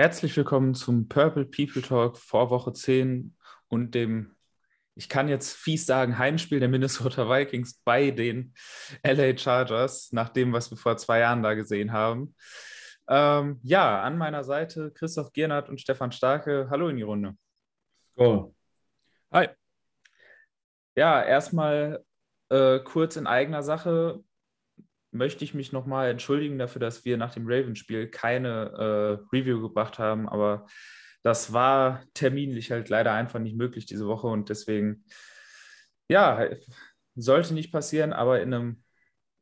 Herzlich willkommen zum Purple People Talk vor Woche 10 und dem, ich kann jetzt fies sagen, Heimspiel der Minnesota Vikings bei den LA Chargers, nach dem, was wir vor zwei Jahren da gesehen haben. Ähm, ja, an meiner Seite Christoph Giernert und Stefan Starke. Hallo in die Runde. Go. Hi. Ja, erstmal äh, kurz in eigener Sache möchte ich mich nochmal entschuldigen dafür, dass wir nach dem Ravens-Spiel keine äh, Review gebracht haben, aber das war terminlich halt leider einfach nicht möglich diese Woche und deswegen, ja, sollte nicht passieren, aber in einem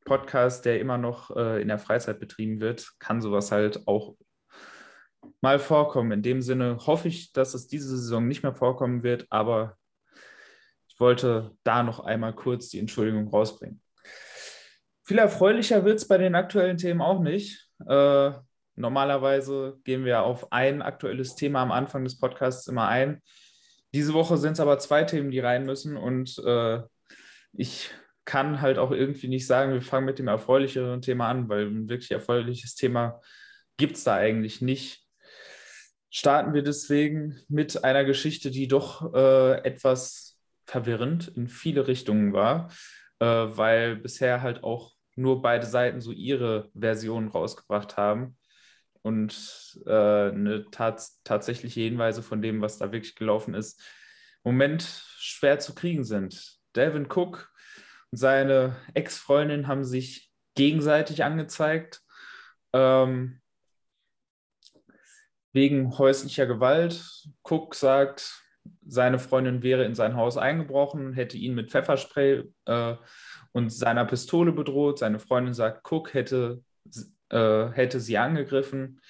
Podcast, der immer noch äh, in der Freizeit betrieben wird, kann sowas halt auch mal vorkommen. In dem Sinne hoffe ich, dass es diese Saison nicht mehr vorkommen wird, aber ich wollte da noch einmal kurz die Entschuldigung rausbringen. Viel erfreulicher wird es bei den aktuellen Themen auch nicht. Äh, normalerweise gehen wir auf ein aktuelles Thema am Anfang des Podcasts immer ein. Diese Woche sind es aber zwei Themen, die rein müssen und äh, ich kann halt auch irgendwie nicht sagen, wir fangen mit dem erfreulicheren Thema an, weil ein wirklich erfreuliches Thema gibt es da eigentlich nicht. Starten wir deswegen mit einer Geschichte, die doch äh, etwas verwirrend in viele Richtungen war, äh, weil bisher halt auch nur beide Seiten so ihre Version rausgebracht haben und äh, eine tats tatsächliche Hinweise von dem, was da wirklich gelaufen ist, im Moment schwer zu kriegen sind. Devin Cook und seine Ex-Freundin haben sich gegenseitig angezeigt. Ähm, wegen häuslicher Gewalt. Cook sagt, seine Freundin wäre in sein Haus eingebrochen, hätte ihn mit Pfefferspray äh, und seiner Pistole bedroht. Seine Freundin sagt, Cook hätte, äh, hätte sie angegriffen.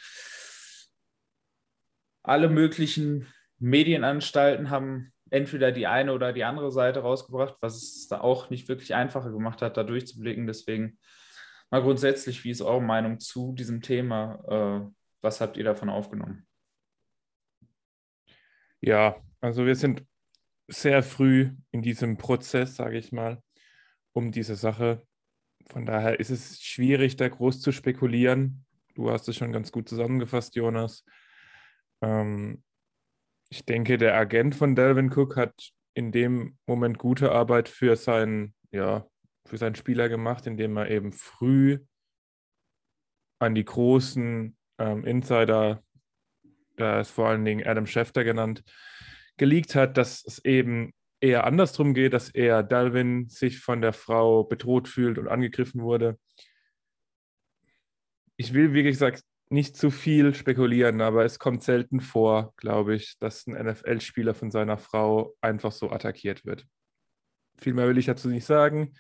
Alle möglichen Medienanstalten haben entweder die eine oder die andere Seite rausgebracht, was es da auch nicht wirklich einfacher gemacht hat, da durchzublicken. Deswegen mal grundsätzlich, wie ist eure Meinung zu diesem Thema? Äh, was habt ihr davon aufgenommen? Ja, also wir sind sehr früh in diesem Prozess, sage ich mal um diese Sache. Von daher ist es schwierig, da groß zu spekulieren. Du hast es schon ganz gut zusammengefasst, Jonas. Ähm, ich denke, der Agent von Delvin Cook hat in dem Moment gute Arbeit für seinen, ja, für seinen Spieler gemacht, indem er eben früh an die großen ähm, Insider, da ist vor allen Dingen Adam Schefter genannt, geleakt hat, dass es eben eher andersrum geht, dass eher Dalvin sich von der Frau bedroht fühlt und angegriffen wurde. Ich will, wie gesagt, nicht zu viel spekulieren, aber es kommt selten vor, glaube ich, dass ein NFL-Spieler von seiner Frau einfach so attackiert wird. Viel mehr will ich dazu nicht sagen.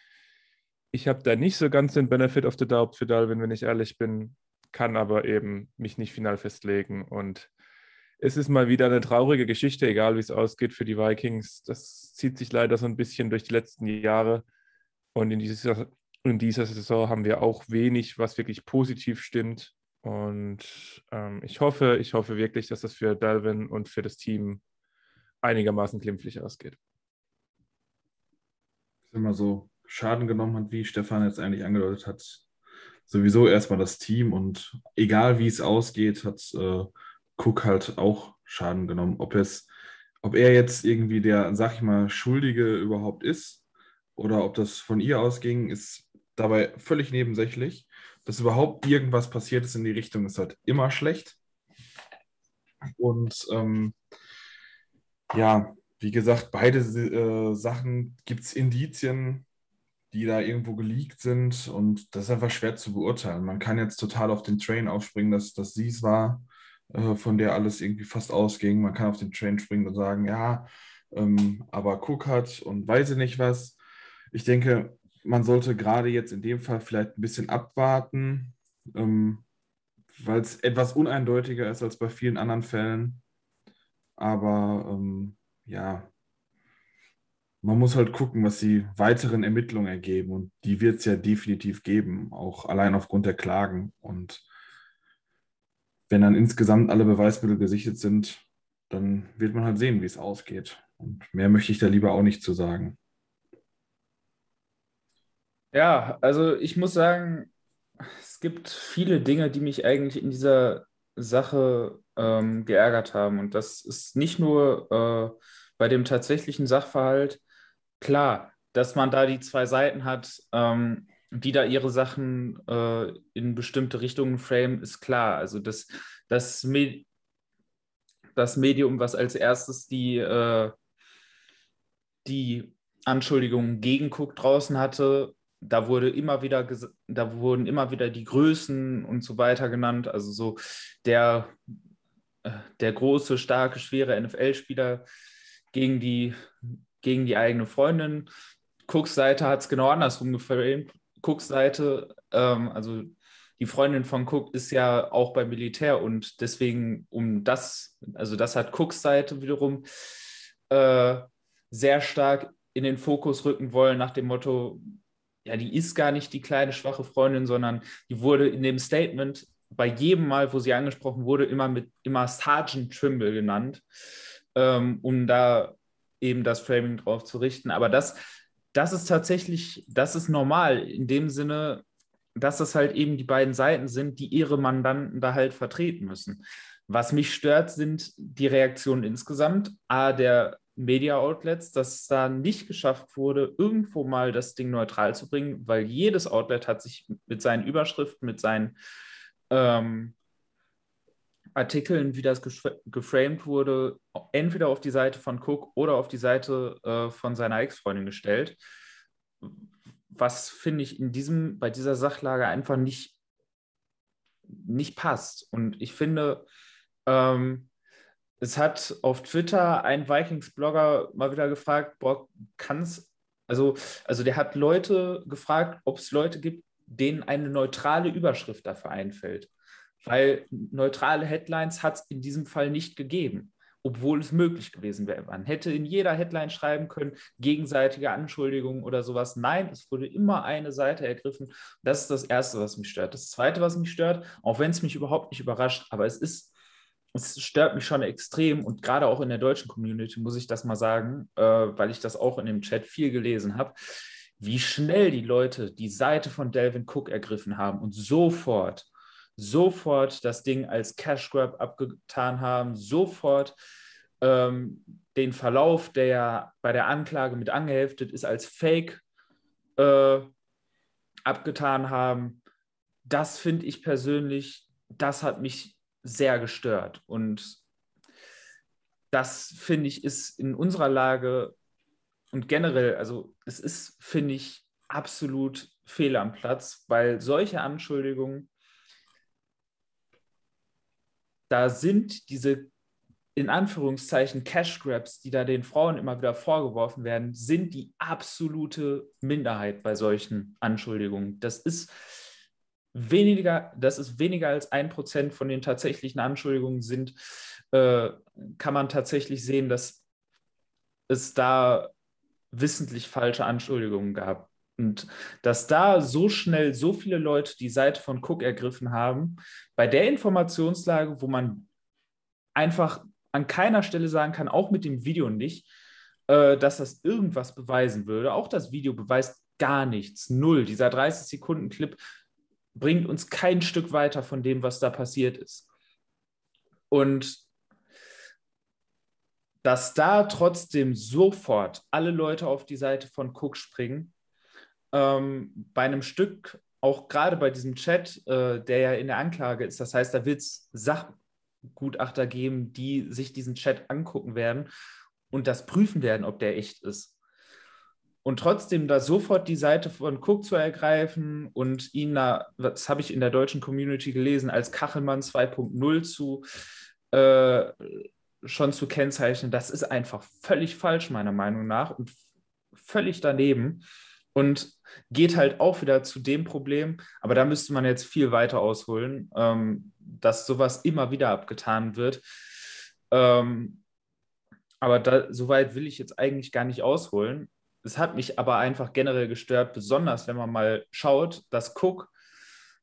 Ich habe da nicht so ganz den Benefit of the Doubt für Dalvin, wenn ich ehrlich bin, kann aber eben mich nicht final festlegen und es ist mal wieder eine traurige Geschichte, egal wie es ausgeht für die Vikings. Das zieht sich leider so ein bisschen durch die letzten Jahre. Und in dieser, in dieser Saison haben wir auch wenig, was wirklich positiv stimmt. Und ähm, ich hoffe, ich hoffe wirklich, dass das für Dalvin und für das Team einigermaßen glimpflich ausgeht. Immer so Schaden genommen hat, wie Stefan jetzt eigentlich angedeutet hat, sowieso erstmal das Team und egal wie es ausgeht, hat äh, Cook halt auch Schaden genommen. Ob, es, ob er jetzt irgendwie der, sag ich mal, Schuldige überhaupt ist oder ob das von ihr ausging, ist dabei völlig nebensächlich. Dass überhaupt irgendwas passiert ist in die Richtung, ist halt immer schlecht. Und ähm, ja, wie gesagt, beide äh, Sachen gibt es Indizien, die da irgendwo geleakt sind und das ist einfach schwer zu beurteilen. Man kann jetzt total auf den Train aufspringen, dass, dass sie es war äh, von der alles irgendwie fast ausging. Man kann auf den Train springen und sagen, ja, ähm, aber Cook hat und weiß ich nicht was. Ich denke, man sollte gerade jetzt in dem Fall vielleicht ein bisschen abwarten, ähm, weil es etwas uneindeutiger ist als bei vielen anderen Fällen. Aber ähm, ja, man muss halt gucken, was die weiteren Ermittlungen ergeben. Und die wird es ja definitiv geben, auch allein aufgrund der Klagen. Und wenn dann insgesamt alle Beweismittel gesichert sind, dann wird man halt sehen, wie es ausgeht. Und mehr möchte ich da lieber auch nicht zu sagen. Ja, also ich muss sagen, es gibt viele Dinge, die mich eigentlich in dieser Sache ähm, geärgert haben. Und das ist nicht nur äh, bei dem tatsächlichen Sachverhalt klar, dass man da die zwei Seiten hat, ähm, die da ihre Sachen äh, in bestimmte Richtungen frame, ist klar. Also das, das, Med das Medium, was als erstes die, äh, die Anschuldigungen gegen Cook draußen hatte, da wurde immer wieder, da wurden immer wieder die Größen und so weiter genannt. Also so der, äh, der große, starke, schwere NFL-Spieler gegen die, gegen die eigene Freundin. Cooks Seite hat es genau andersrum geframed. Cooks Seite, ähm, also die Freundin von Cook ist ja auch beim Militär und deswegen um das, also das hat Cooks Seite wiederum äh, sehr stark in den Fokus rücken wollen nach dem Motto, ja, die ist gar nicht die kleine schwache Freundin, sondern die wurde in dem Statement bei jedem Mal, wo sie angesprochen wurde, immer mit immer Sergeant Trimble genannt, ähm, um da eben das Framing drauf zu richten. Aber das, das ist tatsächlich, das ist normal in dem Sinne, dass es halt eben die beiden Seiten sind, die ihre Mandanten da halt vertreten müssen. Was mich stört, sind die Reaktionen insgesamt. A, der Media Outlets, dass da nicht geschafft wurde, irgendwo mal das Ding neutral zu bringen, weil jedes Outlet hat sich mit seinen Überschriften, mit seinen ähm, Artikeln, wie das geframed wurde, entweder auf die Seite von Cook oder auf die Seite äh, von seiner Ex-Freundin gestellt. Was finde ich in diesem, bei dieser Sachlage einfach nicht, nicht passt. Und ich finde, ähm, es hat auf Twitter ein Vikings-Blogger mal wieder gefragt, boah, kann es, also, also der hat Leute gefragt, ob es Leute gibt, denen eine neutrale Überschrift dafür einfällt. Weil neutrale Headlines hat es in diesem Fall nicht gegeben, obwohl es möglich gewesen wäre. Man hätte in jeder Headline schreiben können, gegenseitige Anschuldigungen oder sowas. Nein, es wurde immer eine Seite ergriffen. Das ist das Erste, was mich stört. Das Zweite, was mich stört, auch wenn es mich überhaupt nicht überrascht, aber es ist es stört mich schon extrem und gerade auch in der deutschen Community muss ich das mal sagen, äh, weil ich das auch in dem Chat viel gelesen habe, wie schnell die Leute die Seite von Delvin Cook ergriffen haben und sofort, sofort das Ding als Cash Grab abgetan haben, sofort ähm, den Verlauf, der ja bei der Anklage mit angeheftet ist, als Fake äh, abgetan haben. Das finde ich persönlich, das hat mich sehr gestört. Und das, finde ich, ist in unserer Lage und generell, also es ist, finde ich, absolut fehl am Platz, weil solche Anschuldigungen, da sind diese in Anführungszeichen Cash Grabs, die da den Frauen immer wieder vorgeworfen werden, sind die absolute Minderheit bei solchen Anschuldigungen. Das ist weniger, das ist weniger als ein Prozent von den tatsächlichen Anschuldigungen sind, äh, kann man tatsächlich sehen, dass es da wissentlich falsche Anschuldigungen gab. Und dass da so schnell so viele Leute die Seite von Cook ergriffen haben, bei der Informationslage, wo man einfach an keiner Stelle sagen kann, auch mit dem Video nicht, äh, dass das irgendwas beweisen würde. Auch das Video beweist gar nichts, null. Dieser 30-Sekunden-Clip bringt uns kein Stück weiter von dem, was da passiert ist. Und dass da trotzdem sofort alle Leute auf die Seite von Cook springen, ähm, bei einem Stück, auch gerade bei diesem Chat, äh, der ja in der Anklage ist, das heißt, da wird es Sachgutachter geben, die sich diesen Chat angucken werden und das prüfen werden, ob der echt ist und trotzdem da sofort die Seite von Cook zu ergreifen und ihn da, das habe ich in der deutschen Community gelesen, als Kachelmann 2.0 zu äh, schon zu kennzeichnen, das ist einfach völlig falsch, meiner Meinung nach, und völlig daneben. Und geht halt auch wieder zu dem Problem, aber da müsste man jetzt viel weiter ausholen, ähm, dass sowas immer wieder abgetan wird. Ähm, aber da, so weit will ich jetzt eigentlich gar nicht ausholen. Es hat mich aber einfach generell gestört, besonders wenn man mal schaut, dass Cook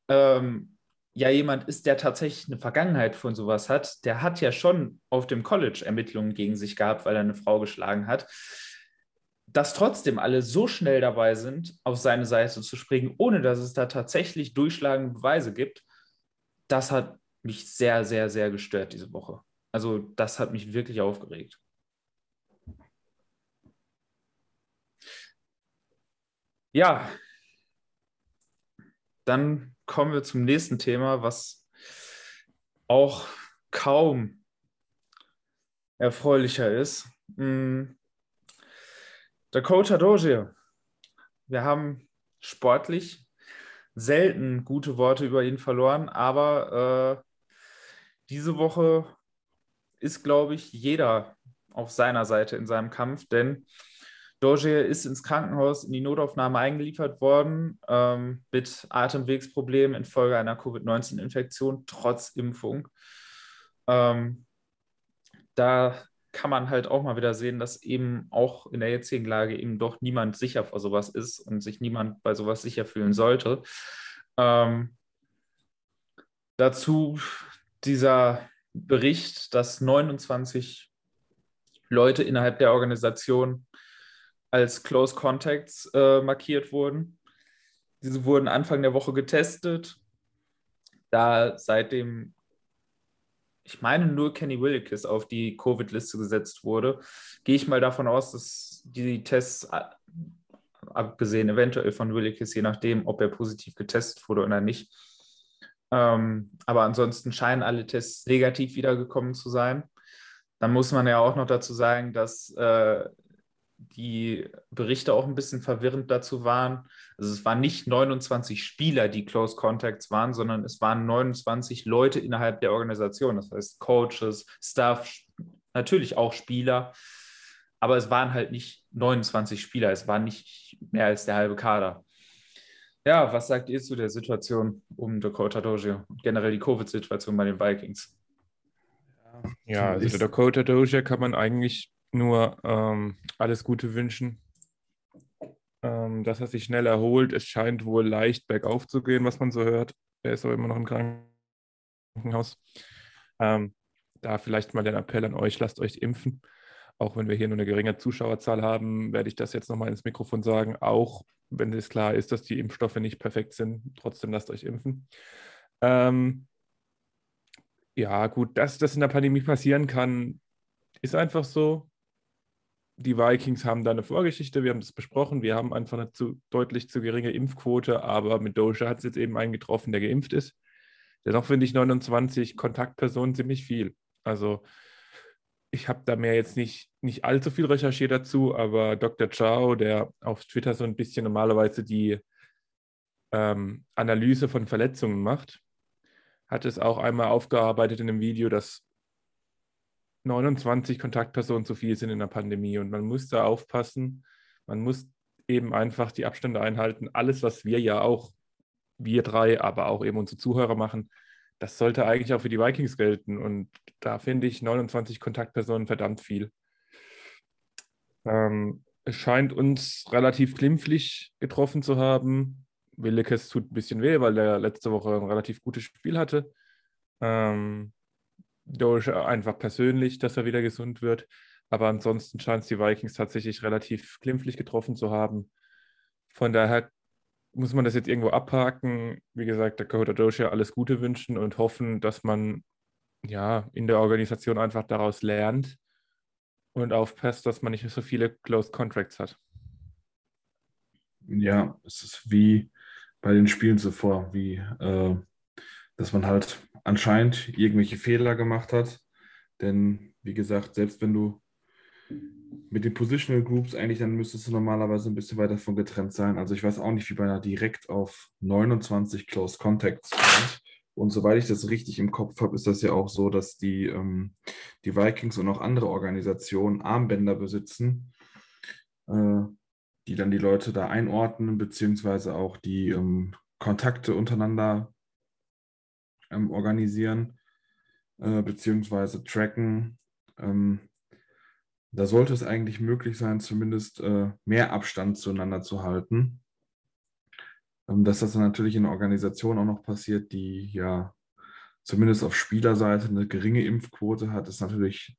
ähm, ja jemand ist, der tatsächlich eine Vergangenheit von sowas hat. Der hat ja schon auf dem College Ermittlungen gegen sich gehabt, weil er eine Frau geschlagen hat. Dass trotzdem alle so schnell dabei sind, auf seine Seite zu springen, ohne dass es da tatsächlich durchschlagende Beweise gibt, das hat mich sehr, sehr, sehr gestört diese Woche. Also das hat mich wirklich aufgeregt. Ja, dann kommen wir zum nächsten Thema, was auch kaum erfreulicher ist. Hm. Dakota Dozier. Wir haben sportlich selten gute Worte über ihn verloren, aber äh, diese Woche ist, glaube ich, jeder auf seiner Seite in seinem Kampf, denn Dozier ist ins Krankenhaus in die Notaufnahme eingeliefert worden ähm, mit Atemwegsproblemen infolge einer Covid-19-Infektion trotz Impfung. Ähm, da kann man halt auch mal wieder sehen, dass eben auch in der jetzigen Lage eben doch niemand sicher vor sowas ist und sich niemand bei sowas sicher fühlen sollte. Ähm, dazu dieser Bericht, dass 29 Leute innerhalb der Organisation als Close Contacts äh, markiert wurden. Diese wurden Anfang der Woche getestet. Da seitdem ich meine, nur Kenny Willikis auf die Covid-Liste gesetzt wurde, gehe ich mal davon aus, dass die Tests, abgesehen eventuell von Willikis, je nachdem, ob er positiv getestet wurde oder nicht, ähm, aber ansonsten scheinen alle Tests negativ wiedergekommen zu sein. Dann muss man ja auch noch dazu sagen, dass äh, die Berichte auch ein bisschen verwirrend dazu waren. Also es waren nicht 29 Spieler, die Close Contacts waren, sondern es waren 29 Leute innerhalb der Organisation. Das heißt Coaches, Staff, natürlich auch Spieler. Aber es waren halt nicht 29 Spieler, es waren nicht mehr als der halbe Kader. Ja, was sagt ihr zu der Situation um Dakota Dozier und generell die Covid-Situation bei den Vikings? Ja, also Dakota Dozier kann man eigentlich nur ähm, alles Gute wünschen, ähm, dass er sich schnell erholt. Es scheint wohl leicht bergauf zu gehen, was man so hört. Er ist aber immer noch im Krankenhaus. Ähm, da vielleicht mal den Appell an euch, lasst euch impfen. Auch wenn wir hier nur eine geringe Zuschauerzahl haben, werde ich das jetzt nochmal ins Mikrofon sagen. Auch wenn es klar ist, dass die Impfstoffe nicht perfekt sind, trotzdem lasst euch impfen. Ähm, ja, gut, dass das in der Pandemie passieren kann, ist einfach so die Vikings haben da eine Vorgeschichte, wir haben das besprochen, wir haben einfach eine zu, deutlich zu geringe Impfquote, aber mit Doja hat es jetzt eben einen getroffen, der geimpft ist. Dennoch finde ich 29 Kontaktpersonen ziemlich viel. Also ich habe da mehr jetzt nicht, nicht allzu viel recherchiert dazu, aber Dr. Chao, der auf Twitter so ein bisschen normalerweise die ähm, Analyse von Verletzungen macht, hat es auch einmal aufgearbeitet in einem Video, dass 29 Kontaktpersonen zu viel sind in der Pandemie und man muss da aufpassen. Man muss eben einfach die Abstände einhalten. Alles, was wir ja auch, wir drei, aber auch eben unsere Zuhörer machen, das sollte eigentlich auch für die Vikings gelten. Und da finde ich 29 Kontaktpersonen verdammt viel. Ähm, es scheint uns relativ glimpflich getroffen zu haben. Willekes tut ein bisschen weh, weil er letzte Woche ein relativ gutes Spiel hatte. Ähm, Doge einfach persönlich, dass er wieder gesund wird. Aber ansonsten scheint es die Vikings tatsächlich relativ glimpflich getroffen zu haben. Von daher muss man das jetzt irgendwo abhaken. Wie gesagt, der Dakota Doge alles Gute wünschen und hoffen, dass man ja in der Organisation einfach daraus lernt und aufpasst, dass man nicht so viele Closed Contracts hat. Ja, es ist wie bei den Spielen zuvor, wie äh, dass man halt anscheinend irgendwelche Fehler gemacht hat. Denn wie gesagt, selbst wenn du mit den Positional Groups eigentlich, dann müsstest du normalerweise ein bisschen weiter davon getrennt sein. Also ich weiß auch nicht, wie man da direkt auf 29 Close Contacts kommt. Und soweit ich das richtig im Kopf habe, ist das ja auch so, dass die, ähm, die Vikings und auch andere Organisationen Armbänder besitzen, äh, die dann die Leute da einordnen, beziehungsweise auch die ähm, Kontakte untereinander ähm, organisieren äh, beziehungsweise tracken. Ähm, da sollte es eigentlich möglich sein, zumindest äh, mehr Abstand zueinander zu halten. Ähm, dass das natürlich in einer Organisation auch noch passiert, die ja zumindest auf Spielerseite eine geringe Impfquote hat, ist natürlich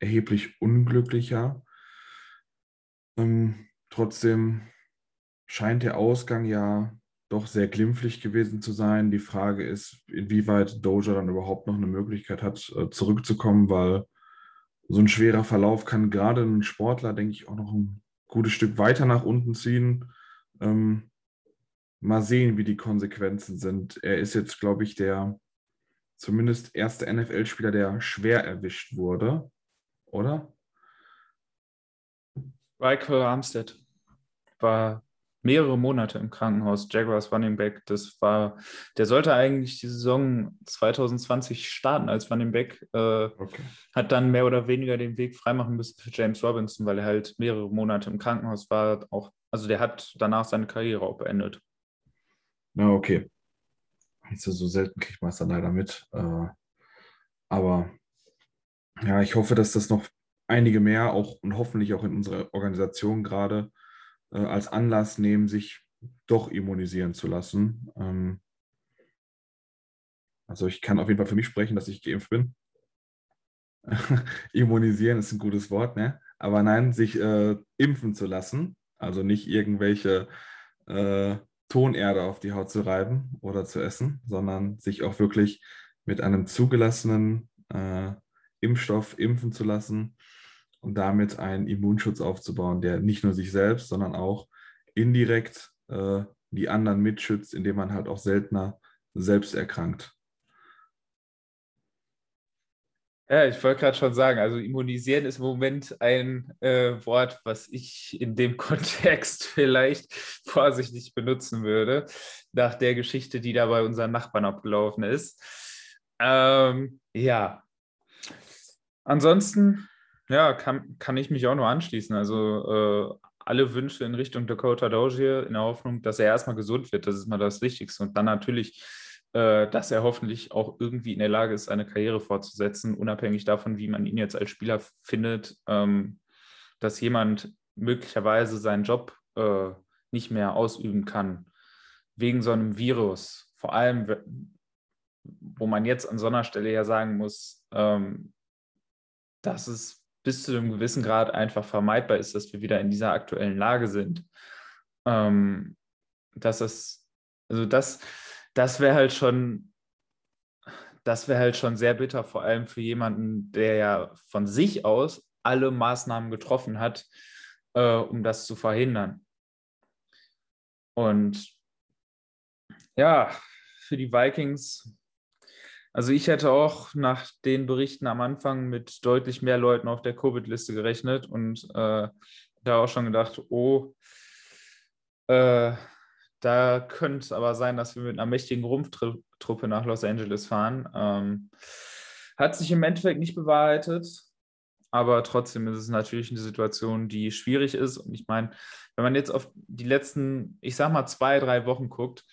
erheblich unglücklicher. Ähm, trotzdem scheint der Ausgang ja doch sehr glimpflich gewesen zu sein. Die Frage ist, inwieweit Doja dann überhaupt noch eine Möglichkeit hat, äh, zurückzukommen, weil so ein schwerer Verlauf kann gerade einen Sportler, denke ich, auch noch ein gutes Stück weiter nach unten ziehen. Ähm, mal sehen, wie die Konsequenzen sind. Er ist jetzt, glaube ich, der zumindest erste NFL-Spieler, der schwer erwischt wurde, oder? Michael Armstead war mehrere Monate im Krankenhaus. Jaguars Running Back, das war, der sollte eigentlich die Saison 2020 starten als Running Back, äh, okay. hat dann mehr oder weniger den Weg freimachen müssen für James Robinson, weil er halt mehrere Monate im Krankenhaus war. Auch, also der hat danach seine Karriere auch beendet. Na, okay. Also so selten kriegt man es dann leider mit. Äh, aber ja, ich hoffe, dass das noch einige mehr auch und hoffentlich auch in unserer Organisation gerade als Anlass nehmen, sich doch immunisieren zu lassen. Ähm, also ich kann auf jeden Fall für mich sprechen, dass ich geimpft bin. Immunisieren ist ein gutes Wort, ne? Aber nein, sich äh, impfen zu lassen, also nicht irgendwelche äh, Tonerde auf die Haut zu reiben oder zu essen, sondern sich auch wirklich mit einem zugelassenen äh, Impfstoff impfen zu lassen und damit einen Immunschutz aufzubauen, der nicht nur sich selbst, sondern auch indirekt äh, die anderen mitschützt, indem man halt auch seltener selbst erkrankt. Ja, ich wollte gerade schon sagen, also immunisieren ist im Moment ein äh, Wort, was ich in dem Kontext vielleicht vorsichtig benutzen würde, nach der Geschichte, die da bei unseren Nachbarn abgelaufen ist. Ähm, ja. Ansonsten ja, kann, kann ich mich auch nur anschließen. Also äh, alle Wünsche in Richtung Dakota Dozier in der Hoffnung, dass er erstmal gesund wird. Das ist mal das Wichtigste. Und dann natürlich, äh, dass er hoffentlich auch irgendwie in der Lage ist, seine Karriere fortzusetzen, unabhängig davon, wie man ihn jetzt als Spieler findet, ähm, dass jemand möglicherweise seinen Job äh, nicht mehr ausüben kann wegen so einem Virus. Vor allem, wo man jetzt an so einer Stelle ja sagen muss, ähm, dass es bis zu einem gewissen Grad einfach vermeidbar ist, dass wir wieder in dieser aktuellen Lage sind. Ähm, dass es, also das, das wäre halt schon, das wäre halt schon sehr bitter, vor allem für jemanden, der ja von sich aus alle Maßnahmen getroffen hat, äh, um das zu verhindern. Und ja, für die Vikings also ich hätte auch nach den Berichten am Anfang mit deutlich mehr Leuten auf der Covid-Liste gerechnet und äh, da auch schon gedacht, oh, äh, da könnte es aber sein, dass wir mit einer mächtigen Rumpftruppe nach Los Angeles fahren. Ähm, hat sich im Endeffekt nicht bewahrheitet, aber trotzdem ist es natürlich eine Situation, die schwierig ist. Und ich meine, wenn man jetzt auf die letzten, ich sag mal, zwei, drei Wochen guckt,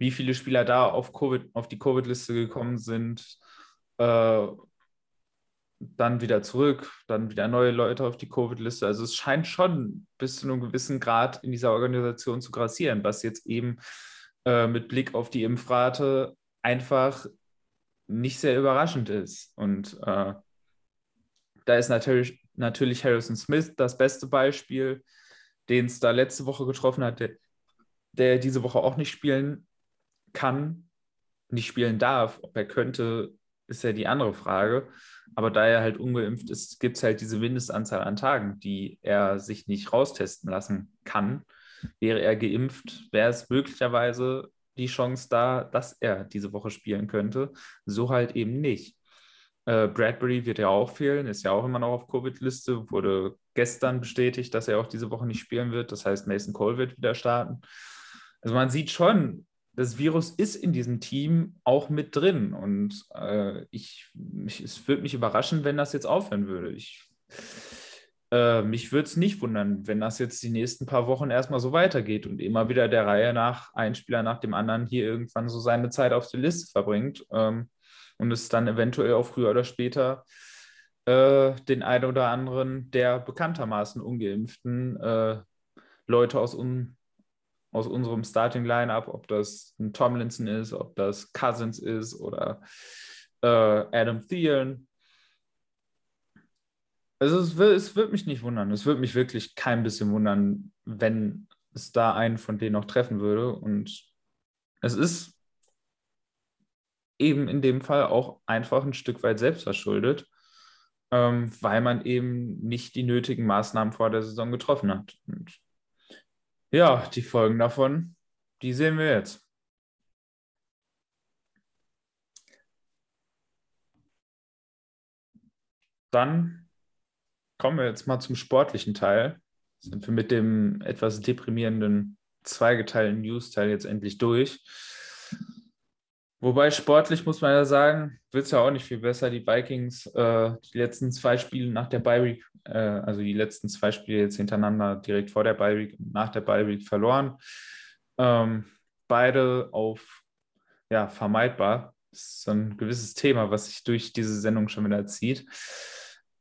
wie viele Spieler da auf, COVID, auf die Covid-Liste gekommen sind, äh, dann wieder zurück, dann wieder neue Leute auf die Covid-Liste. Also es scheint schon bis zu einem gewissen Grad in dieser Organisation zu grassieren, was jetzt eben äh, mit Blick auf die Impfrate einfach nicht sehr überraschend ist. Und äh, da ist natürlich, natürlich Harrison Smith das beste Beispiel, den es da letzte Woche getroffen hat, der, der diese Woche auch nicht spielen kann, nicht spielen darf. Ob er könnte, ist ja die andere Frage. Aber da er halt ungeimpft ist, gibt es halt diese Mindestanzahl an Tagen, die er sich nicht raustesten lassen kann. Wäre er geimpft, wäre es möglicherweise die Chance da, dass er diese Woche spielen könnte. So halt eben nicht. Äh, Bradbury wird ja auch fehlen, ist ja auch immer noch auf Covid-Liste, wurde gestern bestätigt, dass er auch diese Woche nicht spielen wird. Das heißt, Mason Cole wird wieder starten. Also man sieht schon, das Virus ist in diesem Team auch mit drin. Und äh, ich, mich, es würde mich überraschen, wenn das jetzt aufhören würde. Ich, äh, mich würde es nicht wundern, wenn das jetzt die nächsten paar Wochen erstmal so weitergeht und immer wieder der Reihe nach ein Spieler nach dem anderen hier irgendwann so seine Zeit auf der Liste verbringt ähm, und es dann eventuell auch früher oder später äh, den einen oder anderen der bekanntermaßen ungeimpften äh, Leute aus, un aus unserem Starting Lineup, ob das ein Tomlinson ist, ob das Cousins ist oder äh, Adam Thielen. Also es, wird, es wird mich nicht wundern. Es würde mich wirklich kein bisschen wundern, wenn es da einen von denen noch treffen würde. Und es ist eben in dem Fall auch einfach ein Stück weit selbstverschuldet, ähm, weil man eben nicht die nötigen Maßnahmen vor der Saison getroffen hat. Und ja, die Folgen davon, die sehen wir jetzt. Dann kommen wir jetzt mal zum sportlichen Teil. Sind wir mit dem etwas deprimierenden zweigeteilten News-Teil jetzt endlich durch. Wobei sportlich muss man ja sagen, wird es ja auch nicht viel besser. Die Vikings, äh, die letzten zwei Spiele nach der Bye Week, äh, also die letzten zwei Spiele jetzt hintereinander direkt vor der Bye Week, nach der Bye Week verloren. Ähm, beide auf ja, vermeidbar. Das ist so ein gewisses Thema, was sich durch diese Sendung schon wieder zieht.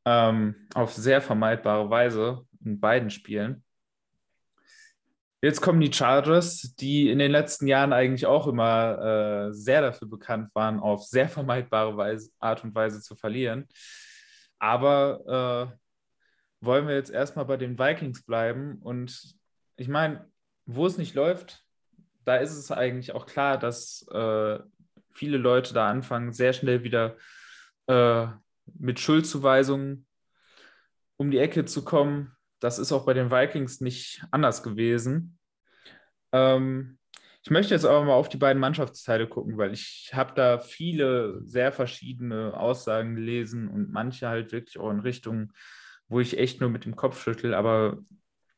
Ähm, auf sehr vermeidbare Weise in beiden Spielen. Jetzt kommen die Chargers, die in den letzten Jahren eigentlich auch immer äh, sehr dafür bekannt waren, auf sehr vermeidbare Weise, Art und Weise zu verlieren. Aber äh, wollen wir jetzt erstmal bei den Vikings bleiben? Und ich meine, wo es nicht läuft, da ist es eigentlich auch klar, dass äh, viele Leute da anfangen, sehr schnell wieder äh, mit Schuldzuweisungen um die Ecke zu kommen das ist auch bei den Vikings nicht anders gewesen. Ähm, ich möchte jetzt aber mal auf die beiden Mannschaftsteile gucken, weil ich habe da viele sehr verschiedene Aussagen gelesen und manche halt wirklich auch in Richtungen, wo ich echt nur mit dem Kopf schüttel. Aber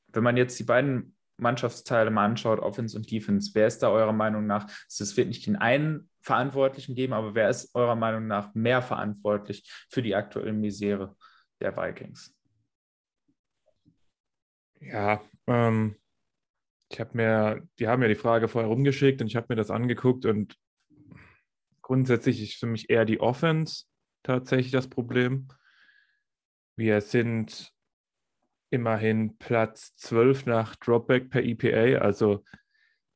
wenn man jetzt die beiden Mannschaftsteile mal anschaut, Offense und Defense, wer ist da eurer Meinung nach? Es wird nicht den einen Verantwortlichen geben, aber wer ist eurer Meinung nach mehr verantwortlich für die aktuelle Misere der Vikings? Ja, ähm, ich habe mir, die haben mir die Frage vorher rumgeschickt und ich habe mir das angeguckt und grundsätzlich ist für mich eher die Offense tatsächlich das Problem. Wir sind immerhin Platz 12 nach Dropback per EPA, also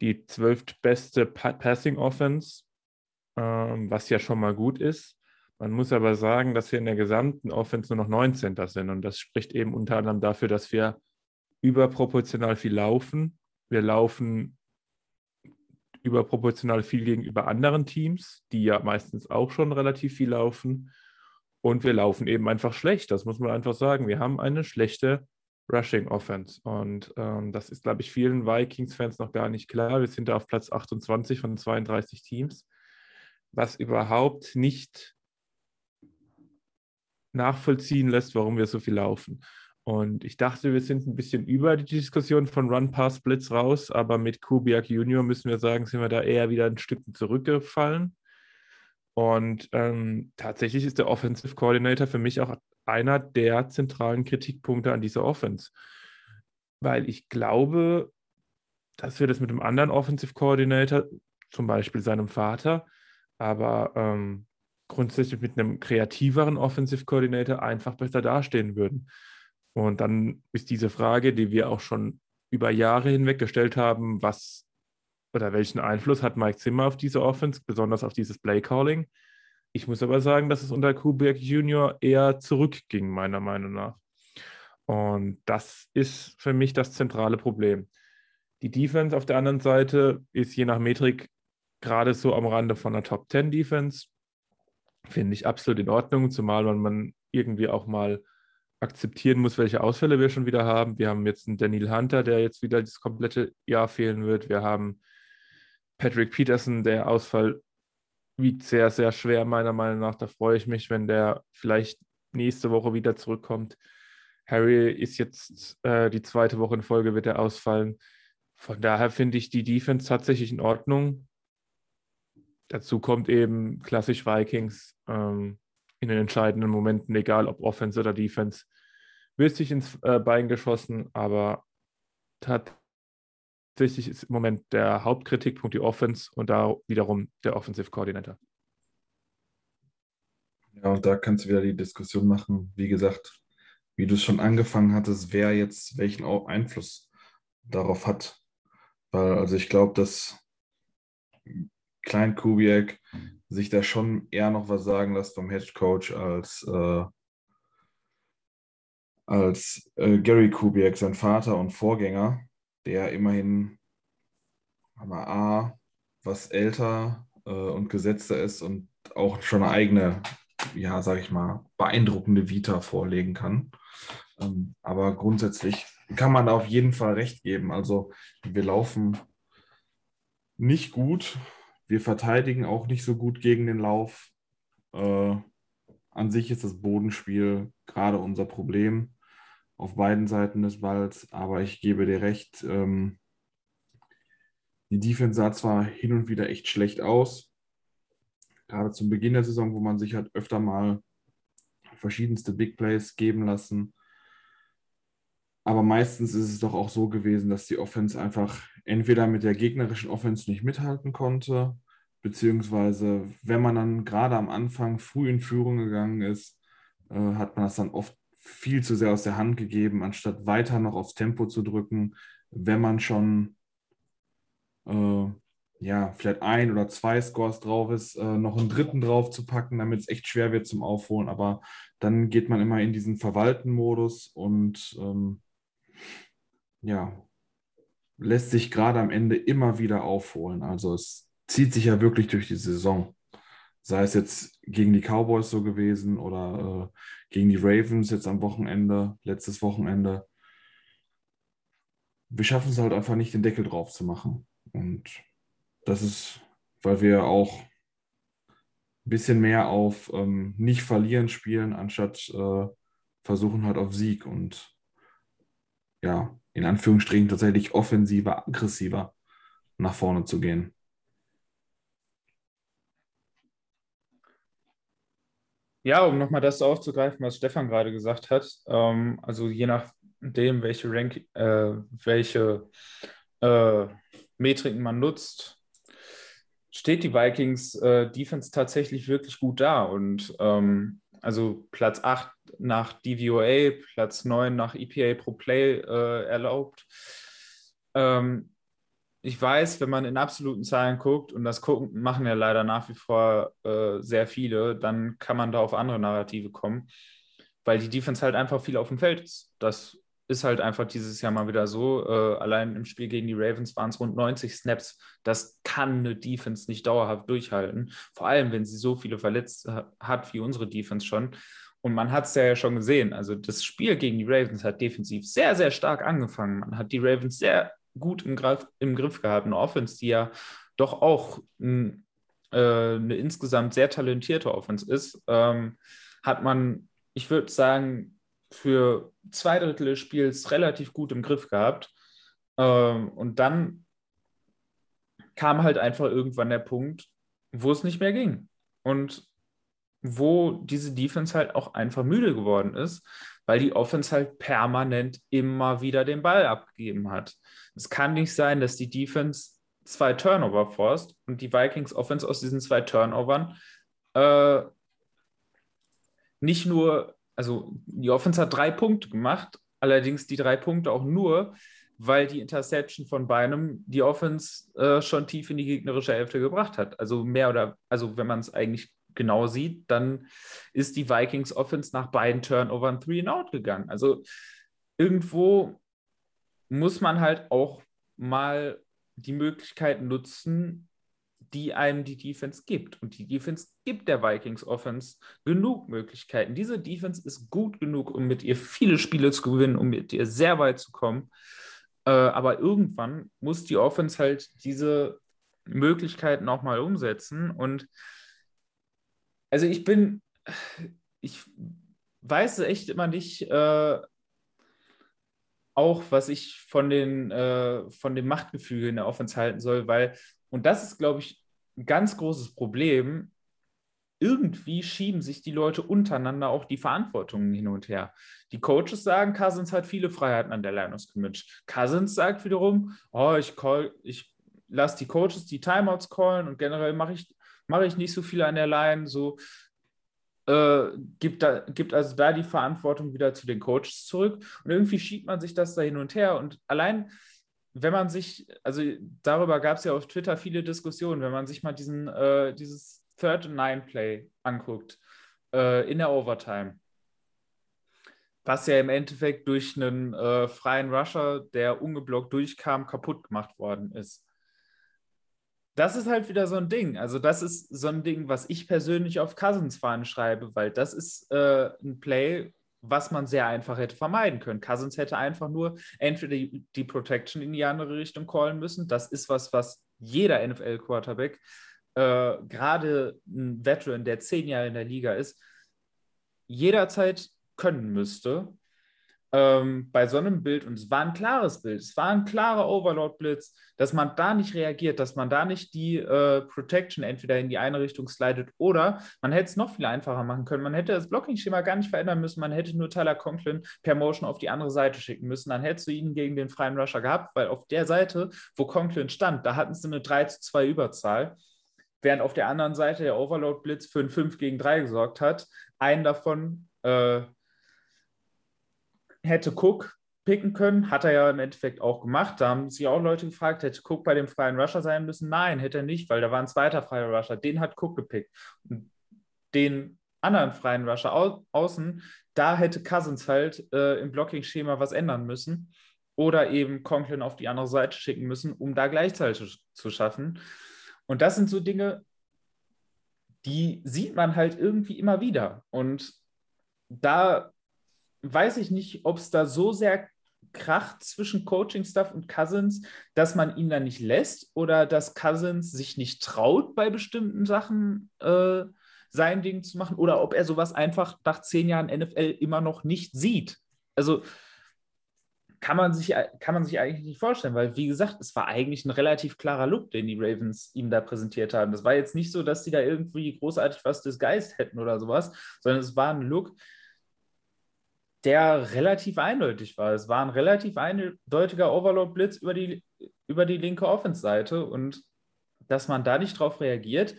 die zwölftbeste Passing Offense, ähm, was ja schon mal gut ist. Man muss aber sagen, dass wir in der gesamten Offense nur noch 19. sind und das spricht eben unter anderem dafür, dass wir überproportional viel laufen. Wir laufen überproportional viel gegenüber anderen Teams, die ja meistens auch schon relativ viel laufen. Und wir laufen eben einfach schlecht. Das muss man einfach sagen. Wir haben eine schlechte Rushing Offense. Und ähm, das ist, glaube ich, vielen Vikings-Fans noch gar nicht klar. Wir sind da auf Platz 28 von 32 Teams, was überhaupt nicht nachvollziehen lässt, warum wir so viel laufen. Und ich dachte, wir sind ein bisschen über die Diskussion von Run-Pass-Blitz raus, aber mit Kubiak Junior müssen wir sagen, sind wir da eher wieder ein Stück zurückgefallen. Und ähm, tatsächlich ist der Offensive Coordinator für mich auch einer der zentralen Kritikpunkte an dieser Offense. Weil ich glaube, dass wir das mit einem anderen Offensive Coordinator, zum Beispiel seinem Vater, aber ähm, grundsätzlich mit einem kreativeren Offensive Coordinator einfach besser dastehen würden. Und dann ist diese Frage, die wir auch schon über Jahre hinweg gestellt haben, was oder welchen Einfluss hat Mike Zimmer auf diese Offense, besonders auf dieses Play-Calling. Ich muss aber sagen, dass es unter Kubrick Junior eher zurückging, meiner Meinung nach. Und das ist für mich das zentrale Problem. Die Defense auf der anderen Seite ist je nach Metrik gerade so am Rande von einer Top 10 Defense. Finde ich absolut in Ordnung, zumal man irgendwie auch mal akzeptieren muss, welche Ausfälle wir schon wieder haben. Wir haben jetzt einen Daniel Hunter, der jetzt wieder das komplette Jahr fehlen wird. Wir haben Patrick Peterson, der Ausfall wiegt sehr, sehr schwer, meiner Meinung nach. Da freue ich mich, wenn der vielleicht nächste Woche wieder zurückkommt. Harry ist jetzt äh, die zweite Woche in Folge, wird er ausfallen. Von daher finde ich die Defense tatsächlich in Ordnung. Dazu kommt eben klassisch Vikings. Ähm, in den entscheidenden Momenten, egal ob Offense oder Defense, sich ins äh, Bein geschossen, aber tatsächlich ist im Moment der Hauptkritikpunkt die Offense und da wiederum der Offensive Coordinator. Ja, und da kannst du wieder die Diskussion machen, wie gesagt, wie du es schon angefangen hattest, wer jetzt welchen Einfluss darauf hat. Weil, also ich glaube, dass Klein Kubiak sich da schon eher noch was sagen lässt vom Head Coach als, äh, als äh, Gary Kubiak, sein Vater und Vorgänger, der immerhin A, was älter äh, und gesetzter ist und auch schon eine eigene, ja, sag ich mal, beeindruckende Vita vorlegen kann. Ähm, aber grundsätzlich kann man da auf jeden Fall recht geben. Also wir laufen nicht gut. Wir verteidigen auch nicht so gut gegen den Lauf. Äh, an sich ist das Bodenspiel gerade unser Problem auf beiden Seiten des Balls, aber ich gebe dir recht, ähm, die Defense sah zwar hin und wieder echt schlecht aus, gerade zum Beginn der Saison, wo man sich hat öfter mal verschiedenste Big Plays geben lassen. Aber meistens ist es doch auch so gewesen, dass die Offense einfach entweder mit der gegnerischen Offense nicht mithalten konnte, beziehungsweise wenn man dann gerade am Anfang früh in Führung gegangen ist, äh, hat man das dann oft viel zu sehr aus der Hand gegeben, anstatt weiter noch aufs Tempo zu drücken, wenn man schon äh, ja, vielleicht ein oder zwei Scores drauf ist, äh, noch einen dritten drauf zu packen, damit es echt schwer wird zum Aufholen. Aber dann geht man immer in diesen Verwalten-Modus und ähm, ja, lässt sich gerade am Ende immer wieder aufholen. Also es zieht sich ja wirklich durch die Saison. Sei es jetzt gegen die Cowboys so gewesen oder äh, gegen die Ravens jetzt am Wochenende, letztes Wochenende. Wir schaffen es halt einfach nicht, den Deckel drauf zu machen. Und das ist, weil wir auch ein bisschen mehr auf ähm, nicht verlieren spielen, anstatt äh, versuchen halt auf Sieg und ja, in Anführungsstrichen tatsächlich offensiver, aggressiver nach vorne zu gehen. Ja, um nochmal das aufzugreifen, was Stefan gerade gesagt hat. Ähm, also je nachdem, welche Rank, äh, welche äh, Metriken man nutzt, steht die Vikings äh, Defense tatsächlich wirklich gut da. Und ähm, also Platz 8 nach DVOA, Platz 9 nach EPA Pro Play äh, erlaubt. Ähm, ich weiß, wenn man in absoluten Zahlen guckt, und das gucken, machen ja leider nach wie vor äh, sehr viele, dann kann man da auf andere Narrative kommen, weil die Defense halt einfach viel auf dem Feld ist. Das ist halt einfach dieses Jahr mal wieder so. Äh, allein im Spiel gegen die Ravens waren es rund 90 Snaps. Das kann eine Defense nicht dauerhaft durchhalten. Vor allem, wenn sie so viele verletzt hat wie unsere Defense schon. Und man hat es ja schon gesehen. Also das Spiel gegen die Ravens hat defensiv sehr, sehr stark angefangen. Man hat die Ravens sehr gut im, Griff, im Griff gehabt. Eine Offense, die ja doch auch ein, äh, eine insgesamt sehr talentierte Offense ist, ähm, hat man, ich würde sagen, für zwei Drittel des Spiels relativ gut im Griff gehabt. Ähm, und dann kam halt einfach irgendwann der Punkt, wo es nicht mehr ging. Und wo diese Defense halt auch einfach müde geworden ist, weil die Offense halt permanent immer wieder den Ball abgegeben hat. Es kann nicht sein, dass die Defense zwei Turnover forst und die Vikings Offense aus diesen zwei Turnovern äh, nicht nur also die Offense hat drei Punkte gemacht, allerdings die drei Punkte auch nur, weil die Interception von Beinem die Offense äh, schon tief in die gegnerische Hälfte gebracht hat. Also mehr oder, also wenn man es eigentlich genau sieht, dann ist die Vikings Offense nach beiden Turnovern three and out gegangen. Also irgendwo muss man halt auch mal die Möglichkeit nutzen, die einem die Defense gibt. Und die Defense gibt der Vikings Offense genug Möglichkeiten. Diese Defense ist gut genug, um mit ihr viele Spiele zu gewinnen, um mit ihr sehr weit zu kommen. Äh, aber irgendwann muss die Offense halt diese Möglichkeiten auch mal umsetzen. Und also ich bin, ich weiß echt immer nicht, äh, auch was ich von, den, äh, von dem Machtgefüge in der Offense halten soll, weil, und das ist, glaube ich, ein ganz großes Problem. Irgendwie schieben sich die Leute untereinander auch die Verantwortungen hin und her. Die Coaches sagen, Cousins hat viele Freiheiten an der Line of. Cousins sagt wiederum, oh, ich, call, ich lasse die Coaches die Timeouts callen und generell mache ich, mach ich nicht so viel an der Line. So, äh, gibt, da, gibt also da die Verantwortung wieder zu den Coaches zurück. Und irgendwie schiebt man sich das da hin und her. Und allein wenn man sich, also darüber gab es ja auf Twitter viele Diskussionen, wenn man sich mal diesen, äh, dieses Third and Nine Play anguckt, äh, in der Overtime, was ja im Endeffekt durch einen äh, freien Rusher, der ungeblockt durchkam, kaputt gemacht worden ist. Das ist halt wieder so ein Ding. Also, das ist so ein Ding, was ich persönlich auf Cousins fahren schreibe, weil das ist äh, ein Play, was man sehr einfach hätte vermeiden können. Cousins hätte einfach nur entweder die, die Protection in die andere Richtung callen müssen. Das ist was, was jeder NFL-Quarterback, äh, gerade ein Veteran, der zehn Jahre in der Liga ist, jederzeit können müsste ähm, bei so einem Bild, und es war ein klares Bild, es war ein klarer Overload-Blitz, dass man da nicht reagiert, dass man da nicht die äh, Protection entweder in die eine Richtung slidet oder man hätte es noch viel einfacher machen können. Man hätte das Blocking-Schema gar nicht verändern müssen, man hätte nur Tyler Conklin per Motion auf die andere Seite schicken müssen. Dann hättest du ihn gegen den freien Rusher gehabt, weil auf der Seite, wo Conklin stand, da hatten sie eine 3 zu 2 Überzahl während auf der anderen Seite der Overload-Blitz für ein 5 gegen 3 gesorgt hat. Einen davon äh, hätte Cook picken können, hat er ja im Endeffekt auch gemacht. Da haben sich auch Leute gefragt, hätte Cook bei dem freien Rusher sein müssen? Nein, hätte er nicht, weil da war ein zweiter freier Rusher. Den hat Cook gepickt. Und den anderen freien Rusher au außen, da hätte Cousins halt äh, im Blocking-Schema was ändern müssen oder eben Conklin auf die andere Seite schicken müssen, um da gleichzeitig zu schaffen. Und das sind so Dinge, die sieht man halt irgendwie immer wieder. Und da weiß ich nicht, ob es da so sehr kracht zwischen Coaching-Staff und Cousins, dass man ihn da nicht lässt oder dass Cousins sich nicht traut, bei bestimmten Sachen äh, sein Ding zu machen oder ob er sowas einfach nach zehn Jahren NFL immer noch nicht sieht. Also kann man sich, kann man sich eigentlich nicht vorstellen, weil wie gesagt, es war eigentlich ein relativ klarer Look, den die Ravens ihm da präsentiert haben. Das war jetzt nicht so, dass sie da irgendwie großartig was des Geist hätten oder sowas, sondern es war ein Look, der relativ eindeutig war. Es war ein relativ eindeutiger Overload-Blitz über die, über die linke Offense-Seite und dass man da nicht drauf reagiert,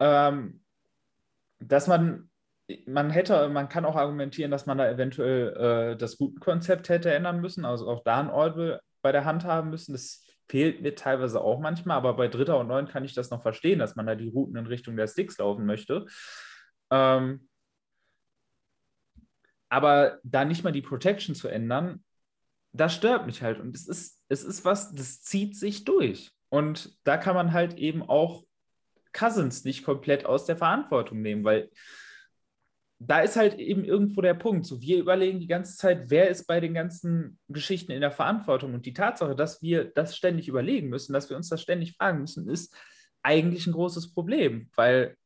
ähm, dass man, man hätte, man kann auch argumentieren, dass man da eventuell äh, das Routenkonzept hätte ändern müssen, also auch da ein Audible bei der Hand haben müssen. Das fehlt mir teilweise auch manchmal, aber bei Dritter und Neun kann ich das noch verstehen, dass man da die Routen in Richtung der Sticks laufen möchte. Ähm, aber da nicht mal die Protection zu ändern, das stört mich halt. Und es ist, es ist was, das zieht sich durch. Und da kann man halt eben auch Cousins nicht komplett aus der Verantwortung nehmen, weil da ist halt eben irgendwo der Punkt. So, wir überlegen die ganze Zeit, wer ist bei den ganzen Geschichten in der Verantwortung. Und die Tatsache, dass wir das ständig überlegen müssen, dass wir uns das ständig fragen müssen, ist eigentlich ein großes Problem, weil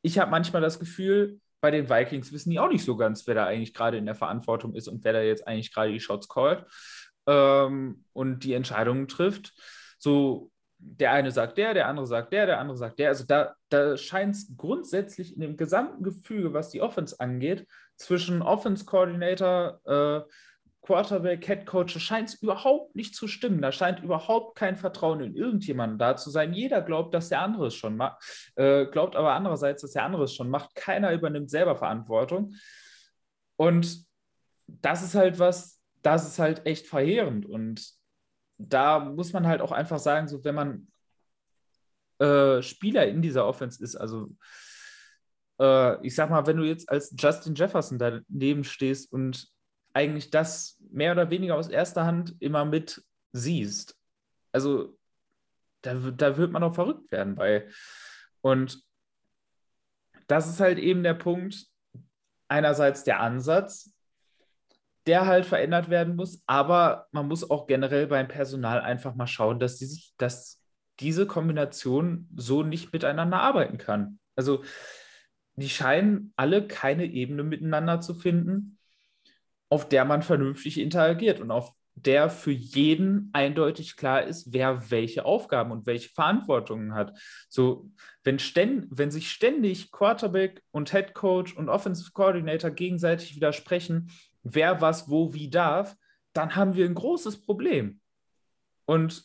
ich habe manchmal das Gefühl, bei den Vikings wissen die auch nicht so ganz, wer da eigentlich gerade in der Verantwortung ist und wer da jetzt eigentlich gerade die Shots callt ähm, und die Entscheidungen trifft. So, der eine sagt der, der andere sagt der, der andere sagt der. Also da, da scheint es grundsätzlich in dem gesamten Gefüge, was die Offense angeht, zwischen Offense Coordinator, äh, Quarterback, Head Coach, scheint es überhaupt nicht zu stimmen. Da scheint überhaupt kein Vertrauen in irgendjemanden da zu sein. Jeder glaubt, dass der andere es schon macht, äh, glaubt aber andererseits, dass der andere es schon macht. Keiner übernimmt selber Verantwortung. Und das ist halt was, das ist halt echt verheerend. Und da muss man halt auch einfach sagen, so wenn man äh, Spieler in dieser Offense ist, also äh, ich sag mal, wenn du jetzt als Justin Jefferson daneben stehst und eigentlich das mehr oder weniger aus erster Hand immer mit siehst. Also da, da wird man auch verrückt werden bei. Und das ist halt eben der Punkt, einerseits der Ansatz, der halt verändert werden muss, aber man muss auch generell beim Personal einfach mal schauen, dass, dieses, dass diese Kombination so nicht miteinander arbeiten kann. Also die scheinen alle keine Ebene miteinander zu finden auf der man vernünftig interagiert und auf der für jeden eindeutig klar ist, wer welche Aufgaben und welche Verantwortungen hat. So, wenn, ständ, wenn sich ständig Quarterback und Head Coach und Offensive Coordinator gegenseitig widersprechen, wer was wo wie darf, dann haben wir ein großes Problem. Und